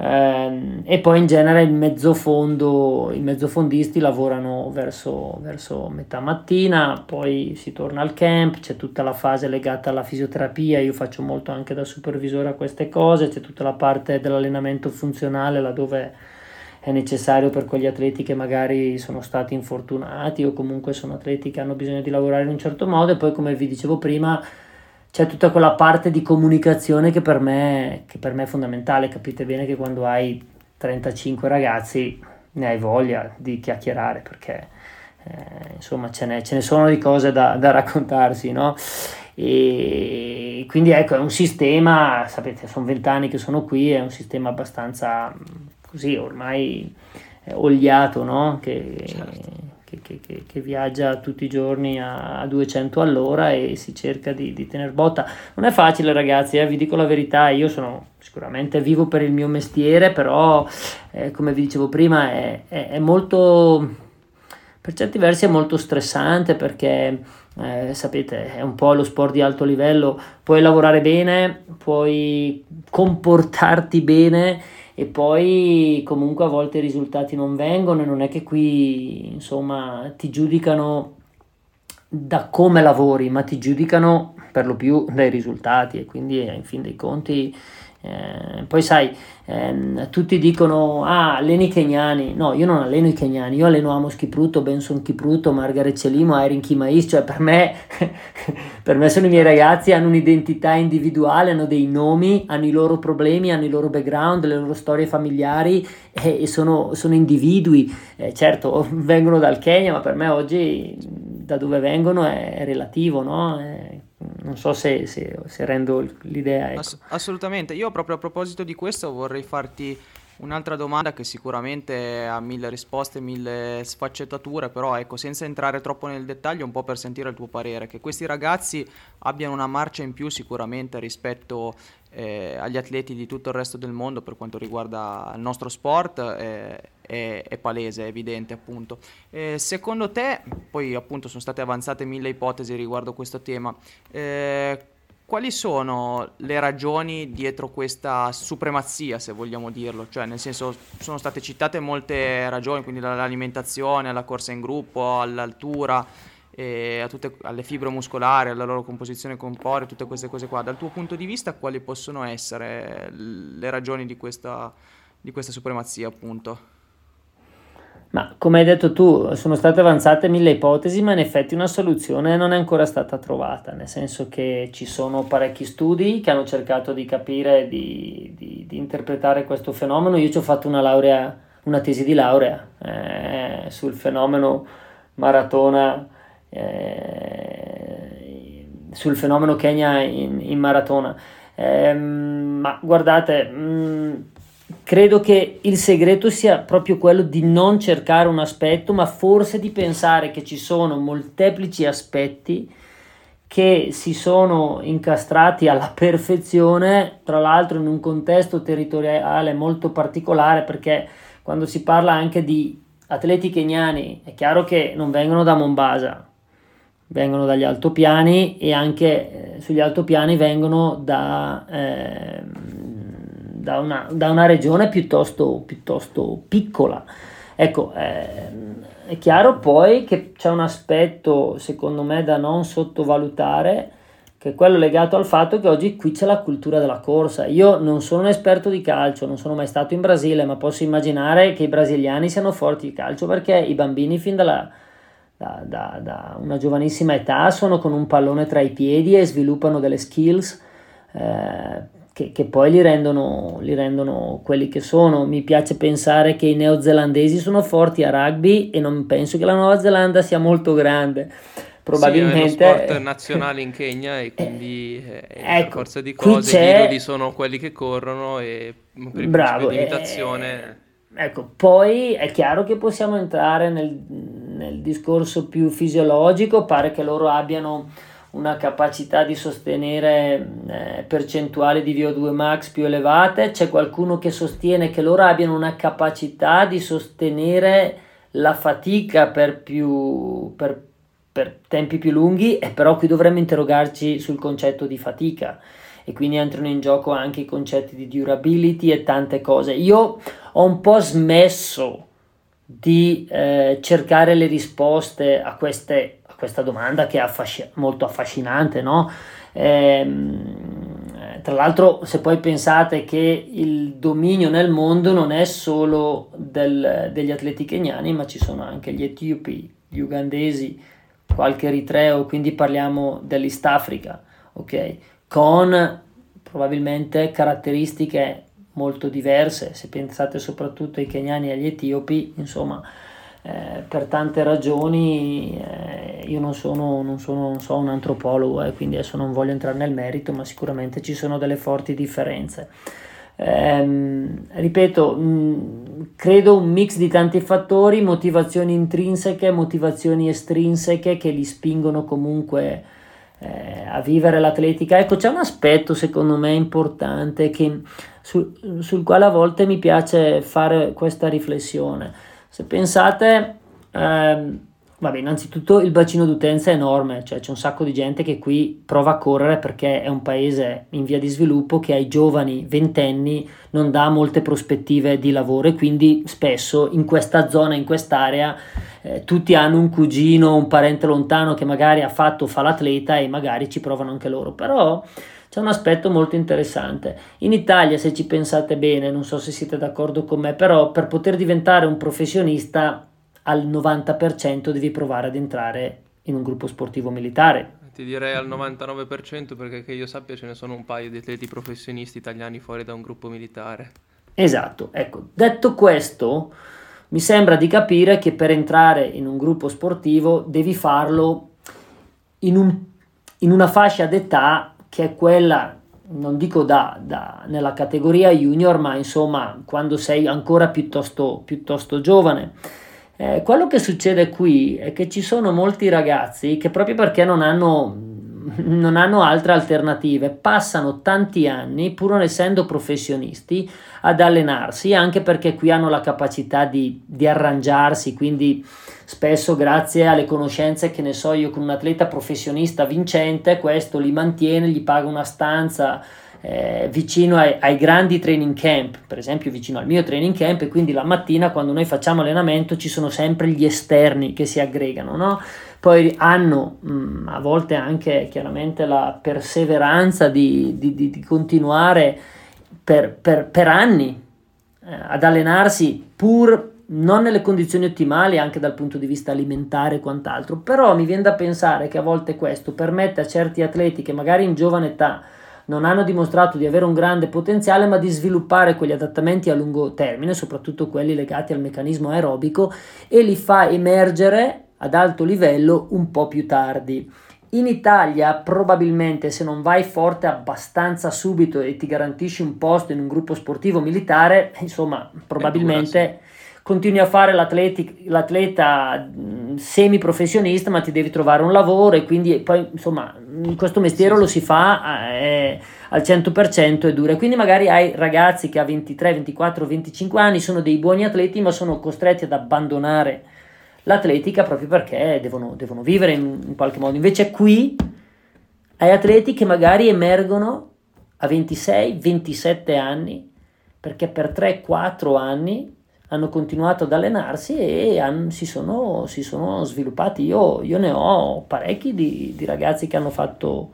Eh, e poi in genere il mezzofondo, i mezzofondisti lavorano verso, verso metà mattina, poi si torna al camp, c'è tutta la fase legata alla fisioterapia, io faccio molto anche da supervisore a queste cose, c'è tutta la parte dell'allenamento funzionale laddove è necessario per quegli atleti che magari sono stati infortunati o comunque sono atleti che hanno bisogno di lavorare in un certo modo e poi come vi dicevo prima c'è tutta quella parte di comunicazione che per, me, che per me è fondamentale. Capite bene che quando hai 35 ragazzi ne hai voglia di chiacchierare perché eh, insomma ce ne, ce ne, sono di cose da, da raccontarsi, no? E quindi ecco, è un sistema, sapete, sono vent'anni che sono qui, è un sistema abbastanza così ormai eh, oliato, no? Che, certo che, che, che, viaggia tutti i giorni a, a 200 all'ora e si cerca di, di tener botta. Non è facile ragazzi, eh, vi dico la verità, io sono sicuramente vivo per il mio mestiere, però eh, come vi dicevo prima è, è, è molto per certi versi è molto stressante perché eh, sapete è un po' lo sport di alto livello, puoi lavorare bene, puoi comportarti bene e poi comunque a volte i risultati non vengono e non è che qui insomma ti giudicano da come lavori, ma ti giudicano per lo più dai risultati e quindi in fin dei conti eh, poi sai, ehm, tutti dicono, ah, alleni i kenyani. No, io non alleno i kenyani, io alleno Amos Kipruto, Benson Kipruto, Margaret Celimo, Erin Kimais, cioè per me, per me sono i miei ragazzi, hanno un'identità individuale, hanno dei nomi, hanno i loro problemi, hanno i loro background, le loro storie familiari e, e sono, sono, individui. Eh, certo, vengono dal Kenya, ma per me oggi da dove vengono è relativo, no? È, non so se, se, se rendo l'idea. Ecco. Ass- assolutamente, io proprio a proposito di questo vorrei farti un'altra domanda che sicuramente ha mille risposte, mille sfaccettature, però ecco, senza entrare troppo nel dettaglio, un po' per sentire il tuo parere, che questi ragazzi abbiano una marcia in più sicuramente rispetto eh, agli atleti di tutto il resto del mondo per quanto riguarda il nostro sport eh, è, è, palese, è evidente appunto. Eh, secondo te, poi appunto sono state avanzate mille ipotesi riguardo questo tema, eh, quali sono le ragioni dietro questa supremazia, se vogliamo dirlo? Cioè, nel senso, sono state citate molte ragioni, quindi dall'alimentazione alla corsa in gruppo, all'altura, tutte, alle fibre muscolari, alla loro composizione corporea, tutte queste cose qua. Dal tuo punto di vista, quali possono essere le ragioni di questa, di questa supremazia, appunto? Ma come hai detto tu, sono state avanzate mille ipotesi, ma in effetti una soluzione non è ancora stata trovata, nel senso che ci sono parecchi studi che hanno cercato di capire, di, di, di interpretare questo fenomeno. Io ci ho fatto una laurea, una tesi di laurea eh, sul fenomeno maratona eh, sul fenomeno Kenya in, in maratona. Eh, ma guardate, mh, mm, credo che il segreto sia proprio quello di non cercare un aspetto, ma forse di pensare che ci sono molteplici aspetti che si sono incastrati alla perfezione, tra l'altro in un contesto territoriale molto particolare, perché quando si parla anche di atleti keniani è chiaro che non vengono da Mombasa, vengono dagli altopiani e anche eh, sugli altopiani vengono da, eh, da, una, da una, regione piuttosto, piuttosto piccola. Ecco, eh, è chiaro poi che c'è un aspetto secondo me da non sottovalutare che è quello legato al fatto che oggi qui c'è la cultura della corsa. Io non sono un esperto di calcio, non sono mai stato in Brasile, ma posso immaginare che i brasiliani siano forti di calcio perché i bambini fin dalla, da, da, da, una giovanissima età sono con un pallone tra i piedi e sviluppano delle skills eh, che, che, poi li rendono, li rendono, quelli che sono. Mi piace pensare che i neozelandesi sono forti a rugby e non penso che la Nuova Zelanda sia molto grande. Probabilmente sì, è lo sport nazionale in Kenya e quindi eh, ecco, per forza di cose i piloti sono quelli che corrono e per il bravo, di imitazione eh, Ecco, poi è chiaro che possiamo entrare nel, nel discorso più fisiologico, pare che loro abbiano una capacità di sostenere eh, percentuali di VO2 max più elevate, c'è qualcuno che sostiene che loro abbiano una capacità di sostenere la fatica per, più, per, per tempi più lunghi, e però qui dovremmo interrogarci sul concetto di fatica e quindi entrano in gioco anche i concetti di durability e tante cose. Io ho un po' smesso di eh, cercare le risposte a, queste, a questa domanda che è affasc- molto affascinante, no? Ehm, tra l'altro, se poi pensate che il dominio nel mondo non è solo del, degli atleti keniani, ma ci sono anche gli etiopi, gli ugandesi, qualche eritreo, quindi parliamo dell'East Africa, ok? con probabilmente caratteristiche molto diverse, se pensate soprattutto ai keniani e agli etiopi, insomma, eh, per tante ragioni eh, io non sono, non sono non so, un antropologo e eh, quindi adesso non voglio entrare nel merito, ma sicuramente ci sono delle forti differenze. Eh, ripeto, mh, credo un mix di tanti fattori, motivazioni intrinseche, motivazioni estrinseche che li spingono comunque eh, a vivere l'atletica. Ecco, c'è un aspetto secondo me importante che, sul, sul quale a volte mi piace fare questa riflessione. Se pensate, Ehm, Vabbè, innanzitutto il bacino d'utenza è enorme, cioè c'è un sacco di gente che qui prova a correre perché è un paese in via di sviluppo che ai giovani ventenni non dà molte prospettive di lavoro e quindi spesso in questa zona, in quest'area, eh, tutti hanno un cugino, un parente lontano che magari ha fatto, fa l'atleta e magari ci provano anche loro, però c'è un aspetto molto interessante. In Italia, se ci pensate bene, non so se siete d'accordo con me, però per poter diventare un professionista al 90% devi provare ad entrare in un gruppo sportivo militare. Ti direi al 99% perché che io sappia ce ne sono un paio di atleti professionisti italiani fuori da un gruppo militare. Esatto, ecco, detto questo, mi sembra di capire che per entrare in un gruppo sportivo devi farlo in, un, in una fascia d'età che è quella, non dico da, da, nella categoria junior, ma insomma quando sei ancora piuttosto, piuttosto giovane eh, quello che succede qui è che ci sono molti ragazzi che proprio perché non hanno, non hanno altre alternative passano tanti anni, pur non essendo professionisti, ad allenarsi, anche perché qui hanno la capacità di, di arrangiarsi, quindi spesso grazie alle conoscenze che ne so io con un atleta professionista vincente, questo li mantiene, gli paga una stanza eh, vicino ai, ai, grandi training camp, per esempio vicino al mio training camp, e quindi la mattina quando noi facciamo allenamento ci sono sempre gli esterni che si aggregano, no? Poi hanno mh, mm, a volte anche chiaramente la perseveranza di, di, di, di continuare per, per, per anni eh, ad allenarsi pur non nelle condizioni ottimali anche dal punto di vista alimentare e quant'altro, però mi viene da pensare che a volte questo permette a certi atleti che magari in giovane età non hanno dimostrato di avere un grande potenziale, ma di sviluppare quegli adattamenti a lungo termine, soprattutto quelli legati al meccanismo aerobico, e li fa emergere ad alto livello un po' più tardi. In Italia probabilmente se non vai forte abbastanza subito e ti garantisci un posto in un gruppo sportivo militare, insomma, probabilmente continui a fare l'atleta semi-professionista, ma ti devi trovare un lavoro e quindi poi insomma questo mestiere lo si fa eh, al 100% e dura. Quindi magari hai ragazzi che a 23, 24, 25 anni sono dei buoni atleti, ma sono costretti ad abbandonare l'atletica proprio perché devono, devono vivere in, in qualche modo. Invece qui hai atleti che magari emergono a 26, 27 anni perché per 3-4 anni hanno continuato ad allenarsi e hanno, si, sono, si, sono, sviluppati. Io, io ne ho parecchi di, di ragazzi che hanno fatto,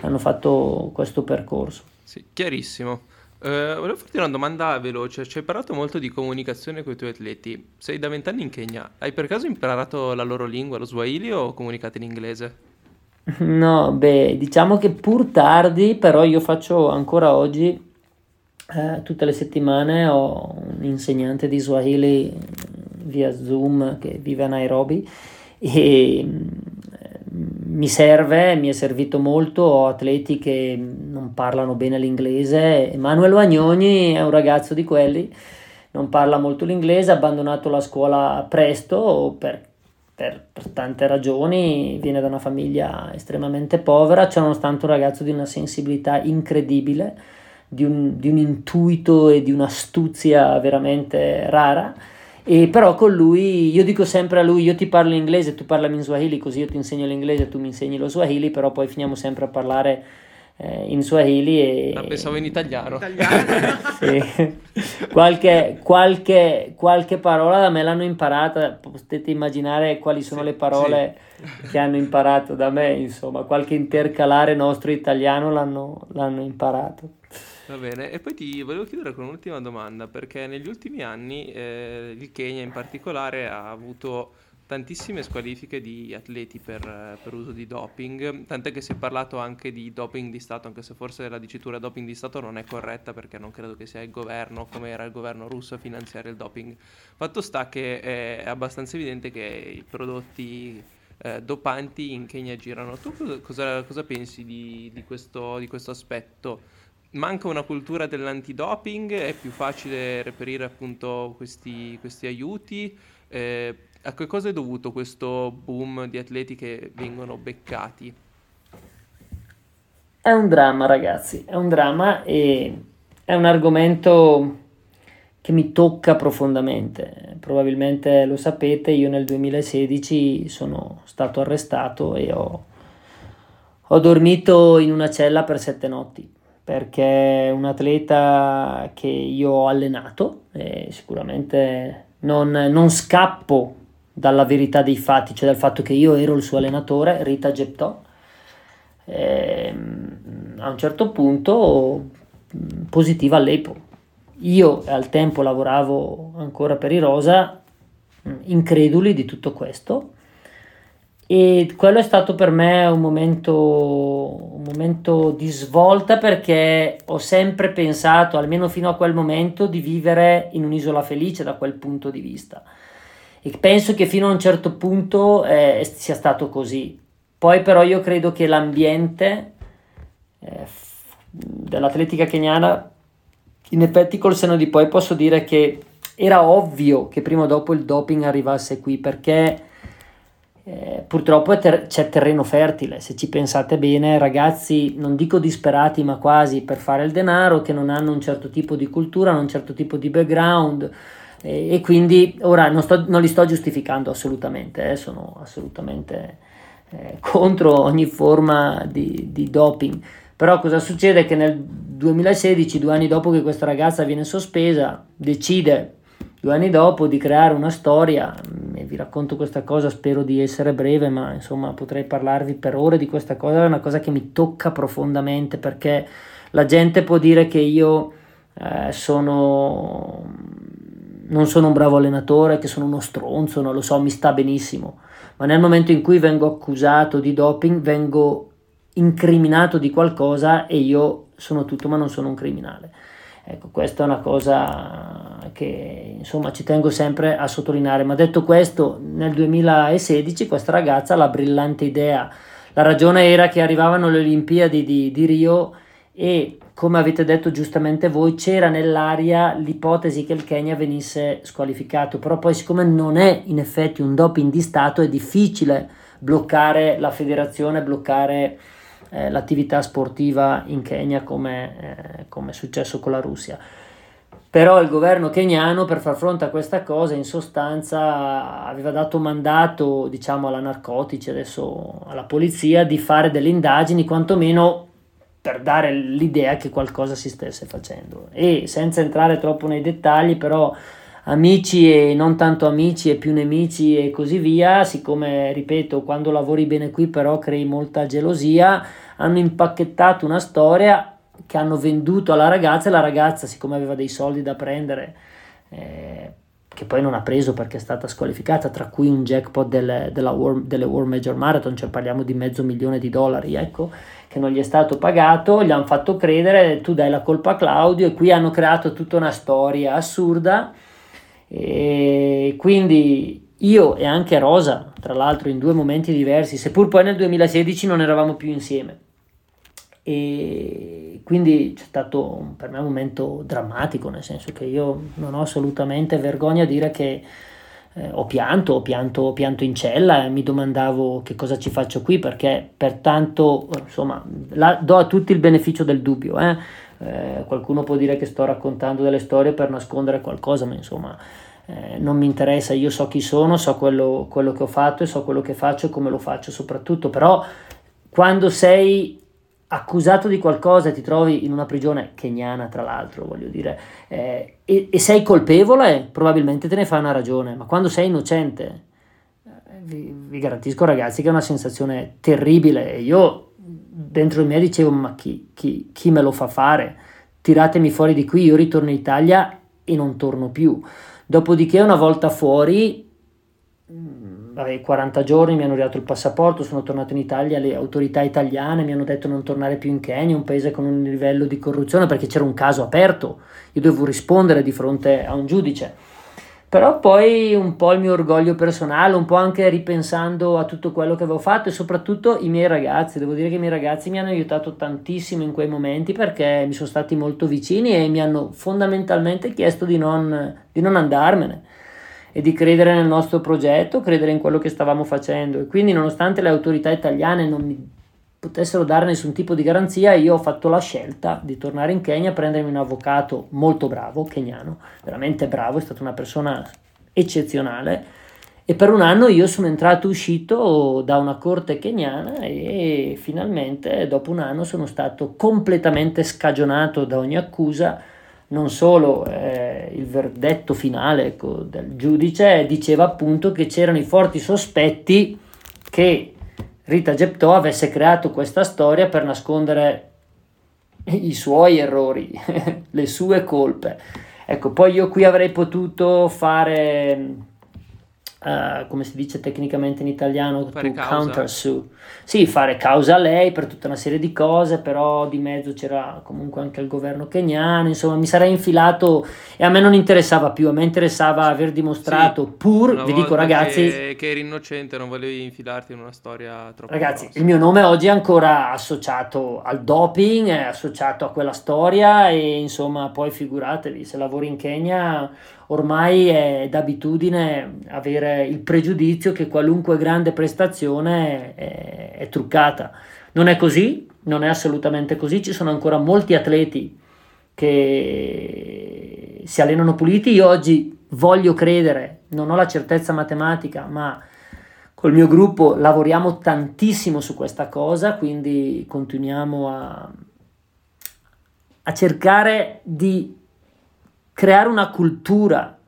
hanno fatto, questo percorso. Sì, chiarissimo. Uh, volevo farti una domanda veloce. Ci hai parlato molto di comunicazione con i tuoi atleti. Sei da vent'anni in Kenya. Hai per caso imparato la loro lingua, lo Swahili, o comunicate in inglese? No, beh, diciamo che pur tardi, però io faccio ancora oggi eh, tutte le settimane ho un insegnante di Swahili via Zoom che vive a Nairobi e mm, mi serve, mi è servito molto, ho atleti che non parlano bene l'inglese, Emanuele Wagnoni è un ragazzo di quelli, non parla molto l'inglese, ha abbandonato la scuola presto per, per, per tante ragioni, viene da una famiglia estremamente povera, c'è nonostante un ragazzo di una sensibilità incredibile di un, di un intuito e di un'astuzia veramente rara. E però con lui, io dico sempre a lui, io ti parlo in inglese, tu parlami in swahili, così io ti insegno l'inglese, tu mi insegni lo swahili, però poi finiamo sempre a parlare eh, in swahili e... Ah, pensavo in italiano. sì. qualche, qualche, qualche, parola da me l'hanno imparata, potete immaginare quali sono sì, le parole sì. che hanno imparato da me, insomma, qualche intercalare nostro italiano l'hanno, l'hanno imparato. Va bene, e poi ti volevo chiedere con un'ultima domanda, perché negli ultimi anni eh, il Kenya in particolare ha avuto tantissime squalifiche di atleti per, per, uso di doping, tant'è che si è parlato anche di doping di Stato, anche se forse la dicitura doping di Stato non è corretta perché non credo che sia il governo, come era il governo russo, a finanziare il doping. Fatto sta che è abbastanza evidente che i prodotti eh, dopanti in Kenya girano. Tu cosa, cosa pensi di, di, questo, di questo aspetto? Manca una cultura dell'antidoping, è più facile reperire appunto questi, questi aiuti. Eh, a che cosa è dovuto questo boom di atleti che vengono beccati? È un dramma, ragazzi, è un dramma e è un argomento che mi tocca profondamente. Probabilmente lo sapete, io nel 2016 sono stato arrestato e ho, ho dormito in una cella per sette notti perché un atleta che io ho allenato e sicuramente non, non scappo dalla verità dei fatti, cioè dal fatto che io ero il suo allenatore, Rita Geptò, ehm, a un certo punto positiva all'EPO. Io al tempo lavoravo ancora per i Rosa, increduli di tutto questo, e quello è stato per me un momento, un momento di svolta perché ho sempre pensato, almeno fino a quel momento, di vivere in un'isola felice da quel punto di vista. E penso che fino a un certo punto eh, sia stato così. Poi però io credo che l'ambiente eh, dell'atletica keniana, in effetti col seno di poi posso dire che era ovvio che prima o dopo il doping arrivasse qui perché eh, purtroppo ter- c'è terreno fertile, se ci pensate bene, ragazzi, non dico disperati, ma quasi per fare il denaro, che non hanno un certo tipo di cultura, un certo tipo di background. E, e quindi ora non, sto, non, li sto giustificando assolutamente, eh, sono assolutamente eh, contro ogni forma di, di doping. Però cosa succede? Che nel 2016, due anni dopo che questa ragazza viene sospesa, decide due anni dopo di creare una storia vi racconto questa cosa, spero di essere breve, ma insomma potrei parlarvi per ore di questa cosa, è una cosa che mi tocca profondamente perché la gente può dire che io eh, sono non sono un bravo allenatore, che sono uno stronzo, non lo so, mi sta benissimo, ma nel momento in cui vengo accusato di doping vengo incriminato di qualcosa e io sono tutto ma non sono un criminale. Ecco, questa è una cosa che insomma ci tengo sempre a sottolineare. Ma detto questo, nel 2016 questa ragazza ha la brillante idea. La ragione era che arrivavano le Olimpiadi di, di Rio e come avete detto giustamente voi, c'era nell'aria l'ipotesi che il Kenya venisse squalificato, però poi siccome non è in effetti un doping di Stato è difficile bloccare la federazione, bloccare eh, l'attività sportiva in Kenya come, eh, come è successo con la Russia. Però il governo keniano per far fronte a questa cosa in sostanza aveva dato mandato diciamo alla narcotici, adesso alla polizia, di fare delle indagini quantomeno per dare l'idea che qualcosa si stesse facendo. E senza entrare troppo nei dettagli però amici e non tanto amici e più nemici e così via, siccome ripeto quando lavori bene qui però crei molta gelosia, hanno impacchettato una storia che hanno venduto alla ragazza e la ragazza siccome aveva dei soldi da prendere eh, che poi non ha preso perché è stata squalificata, tra cui un jackpot del, World, delle World Major Marathon, cioè parliamo di mezzo milione di dollari, ecco, che non gli è stato pagato, gli hanno fatto credere, tu dai la colpa a Claudio e qui hanno creato tutta una storia assurda e quindi io e anche Rosa, tra l'altro in due momenti diversi, seppur poi nel 2016 non eravamo più insieme. E quindi c'è stato per me un momento drammatico, nel senso che io non ho assolutamente vergogna a dire che eh, ho pianto, ho pianto, ho pianto in cella e mi domandavo che cosa ci faccio qui perché pertanto, insomma, la, do a tutti il beneficio del dubbio. Eh? Eh, qualcuno può dire che sto raccontando delle storie per nascondere qualcosa, ma insomma eh, non mi interessa, io so chi sono, so quello, quello, che ho fatto e so quello che faccio e come lo faccio soprattutto, però quando sei accusato di qualcosa e ti trovi in una prigione keniana tra l'altro, voglio dire, eh, e, e, sei colpevole, probabilmente te ne fai una ragione, ma quando sei innocente, eh, vi, vi garantisco ragazzi che è una sensazione terribile. E io dentro di me dicevo ma chi, chi, chi me lo fa fare? Tiratemi fuori di qui, io ritorno in Italia e non torno più. Dopodiché una volta fuori, vabbè, 40 giorni mi hanno ridato il passaporto, sono tornato in Italia, le autorità italiane mi hanno detto non tornare più in Kenya, un paese con un livello di corruzione perché c'era un caso aperto, io dovevo rispondere di fronte a un giudice però poi un po' il mio orgoglio personale, un po' anche ripensando a tutto quello che avevo fatto e soprattutto i miei ragazzi, devo dire che i miei ragazzi mi hanno aiutato tantissimo in quei momenti perché mi sono stati molto vicini e mi hanno fondamentalmente chiesto di non, di non andarmene e di credere nel nostro progetto, credere in quello che stavamo facendo. E quindi nonostante le autorità italiane non mi potessero dare nessun tipo di garanzia, io ho fatto la scelta di tornare in Kenya, prendermi un avvocato molto bravo, keniano, veramente bravo, è stata una persona eccezionale e per un anno io sono entrato e uscito da una corte keniana e finalmente dopo un anno sono stato completamente scagionato da ogni accusa. Non solo eh, il verdetto finale del giudice diceva appunto che c'erano i forti sospetti che Rita Geptò avesse creato questa storia per nascondere i suoi errori, le sue colpe. Ecco, poi io qui avrei potuto fare uh, come si dice tecnicamente in italiano, fare to counter sue. Sì, fare causa a lei per tutta una serie di cose, però di mezzo c'era comunque anche il governo keniano, insomma mi sarei infilato e a me non interessava più, a me interessava aver dimostrato, sì, pur, vi dico ragazzi... Che, che, eri innocente, non volevi infilarti in una storia troppo... Ragazzi, grossa. il mio nome oggi è ancora associato al doping, è associato a quella storia e insomma poi figuratevi, se lavori in Kenya ormai è d'abitudine avere il pregiudizio che qualunque grande prestazione è, è, truccata. Non è così, non è assolutamente così, ci sono ancora molti atleti che si allenano puliti. Io oggi voglio credere, non ho la certezza matematica, ma col mio gruppo lavoriamo tantissimo su questa cosa, quindi continuiamo a, a cercare di creare una cultura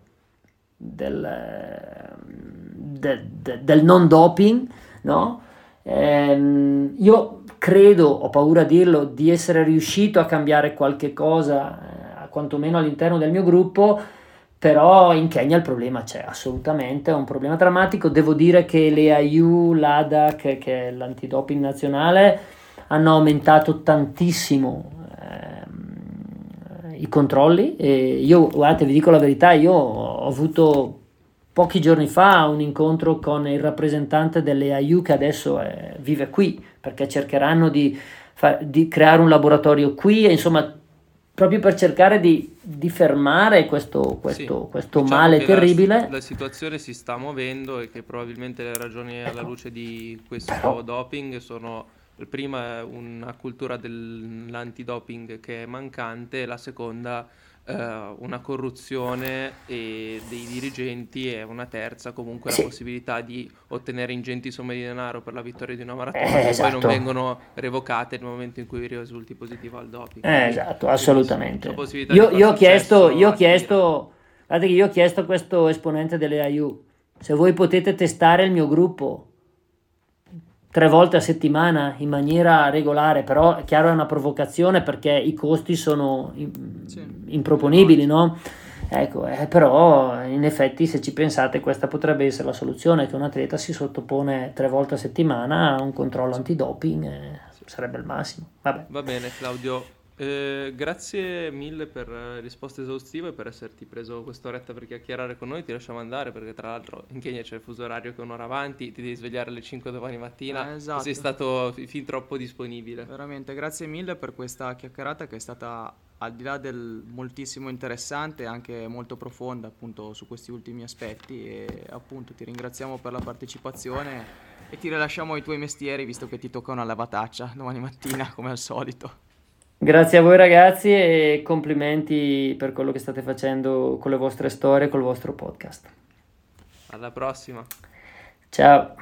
del, de, de, del non doping, no? Ehm, io credo, ho paura a dirlo, di essere riuscito a cambiare qualche cosa, eh, quantomeno all'interno del mio gruppo, però in Kenya il problema c'è assolutamente, è un problema drammatico. Devo dire che le AIU, l'ADAC, che è l'antidoping nazionale, hanno aumentato tantissimo i controlli e io, guardate, vi dico la verità, io ho avuto pochi giorni fa un incontro con il rappresentante delle AIU che adesso è, vive qui perché cercheranno di, fa, di, creare un laboratorio qui e insomma proprio per cercare di, di fermare questo, questo, sì, questo diciamo male terribile. La, la, situazione si sta muovendo e che probabilmente le ragioni alla ecco. luce di questo Però, doping sono il primo è una cultura dell'antidoping che è mancante, la seconda eh, una corruzione dei dirigenti e una terza comunque sì. la possibilità di ottenere ingenti somme di denaro per la vittoria di una maratona eh, che esatto. poi non vengono revocate nel momento in cui risulti positivo al doping. Eh, esatto, assolutamente. Io, io, ho chiesto, io ho chiesto, guardate che io ho chiesto a questo esponente delle AIU, se voi potete testare il mio gruppo tre volte a settimana in maniera regolare, però è chiaro è una provocazione perché i costi sono in, sì. improponibili, no? Ecco, eh, però in effetti se ci pensate questa potrebbe essere la soluzione, che un atleta si sottopone tre volte a settimana a un controllo antidoping, eh, sarebbe il massimo. Vabbè. Va bene Claudio, eh, grazie mille per la risposta esaustiva e per esserti preso quest'oretta per chiacchierare con noi. Ti lasciamo andare perché, tra l'altro, in Kenya c'è il fuso orario che è un'ora avanti. Ti devi svegliare alle 5 domani mattina. Eh, esatto. Sei stato fin troppo disponibile. Veramente, grazie mille per questa chiacchierata che è stata al di là del moltissimo interessante, anche molto profonda appunto su questi ultimi aspetti. E appunto ti ringraziamo per la partecipazione e ti rilasciamo ai tuoi mestieri visto che ti tocca una lavataccia domani mattina, come al solito. Grazie a voi ragazzi e complimenti per quello che state facendo con le vostre storie, col vostro podcast. Alla prossima. Ciao.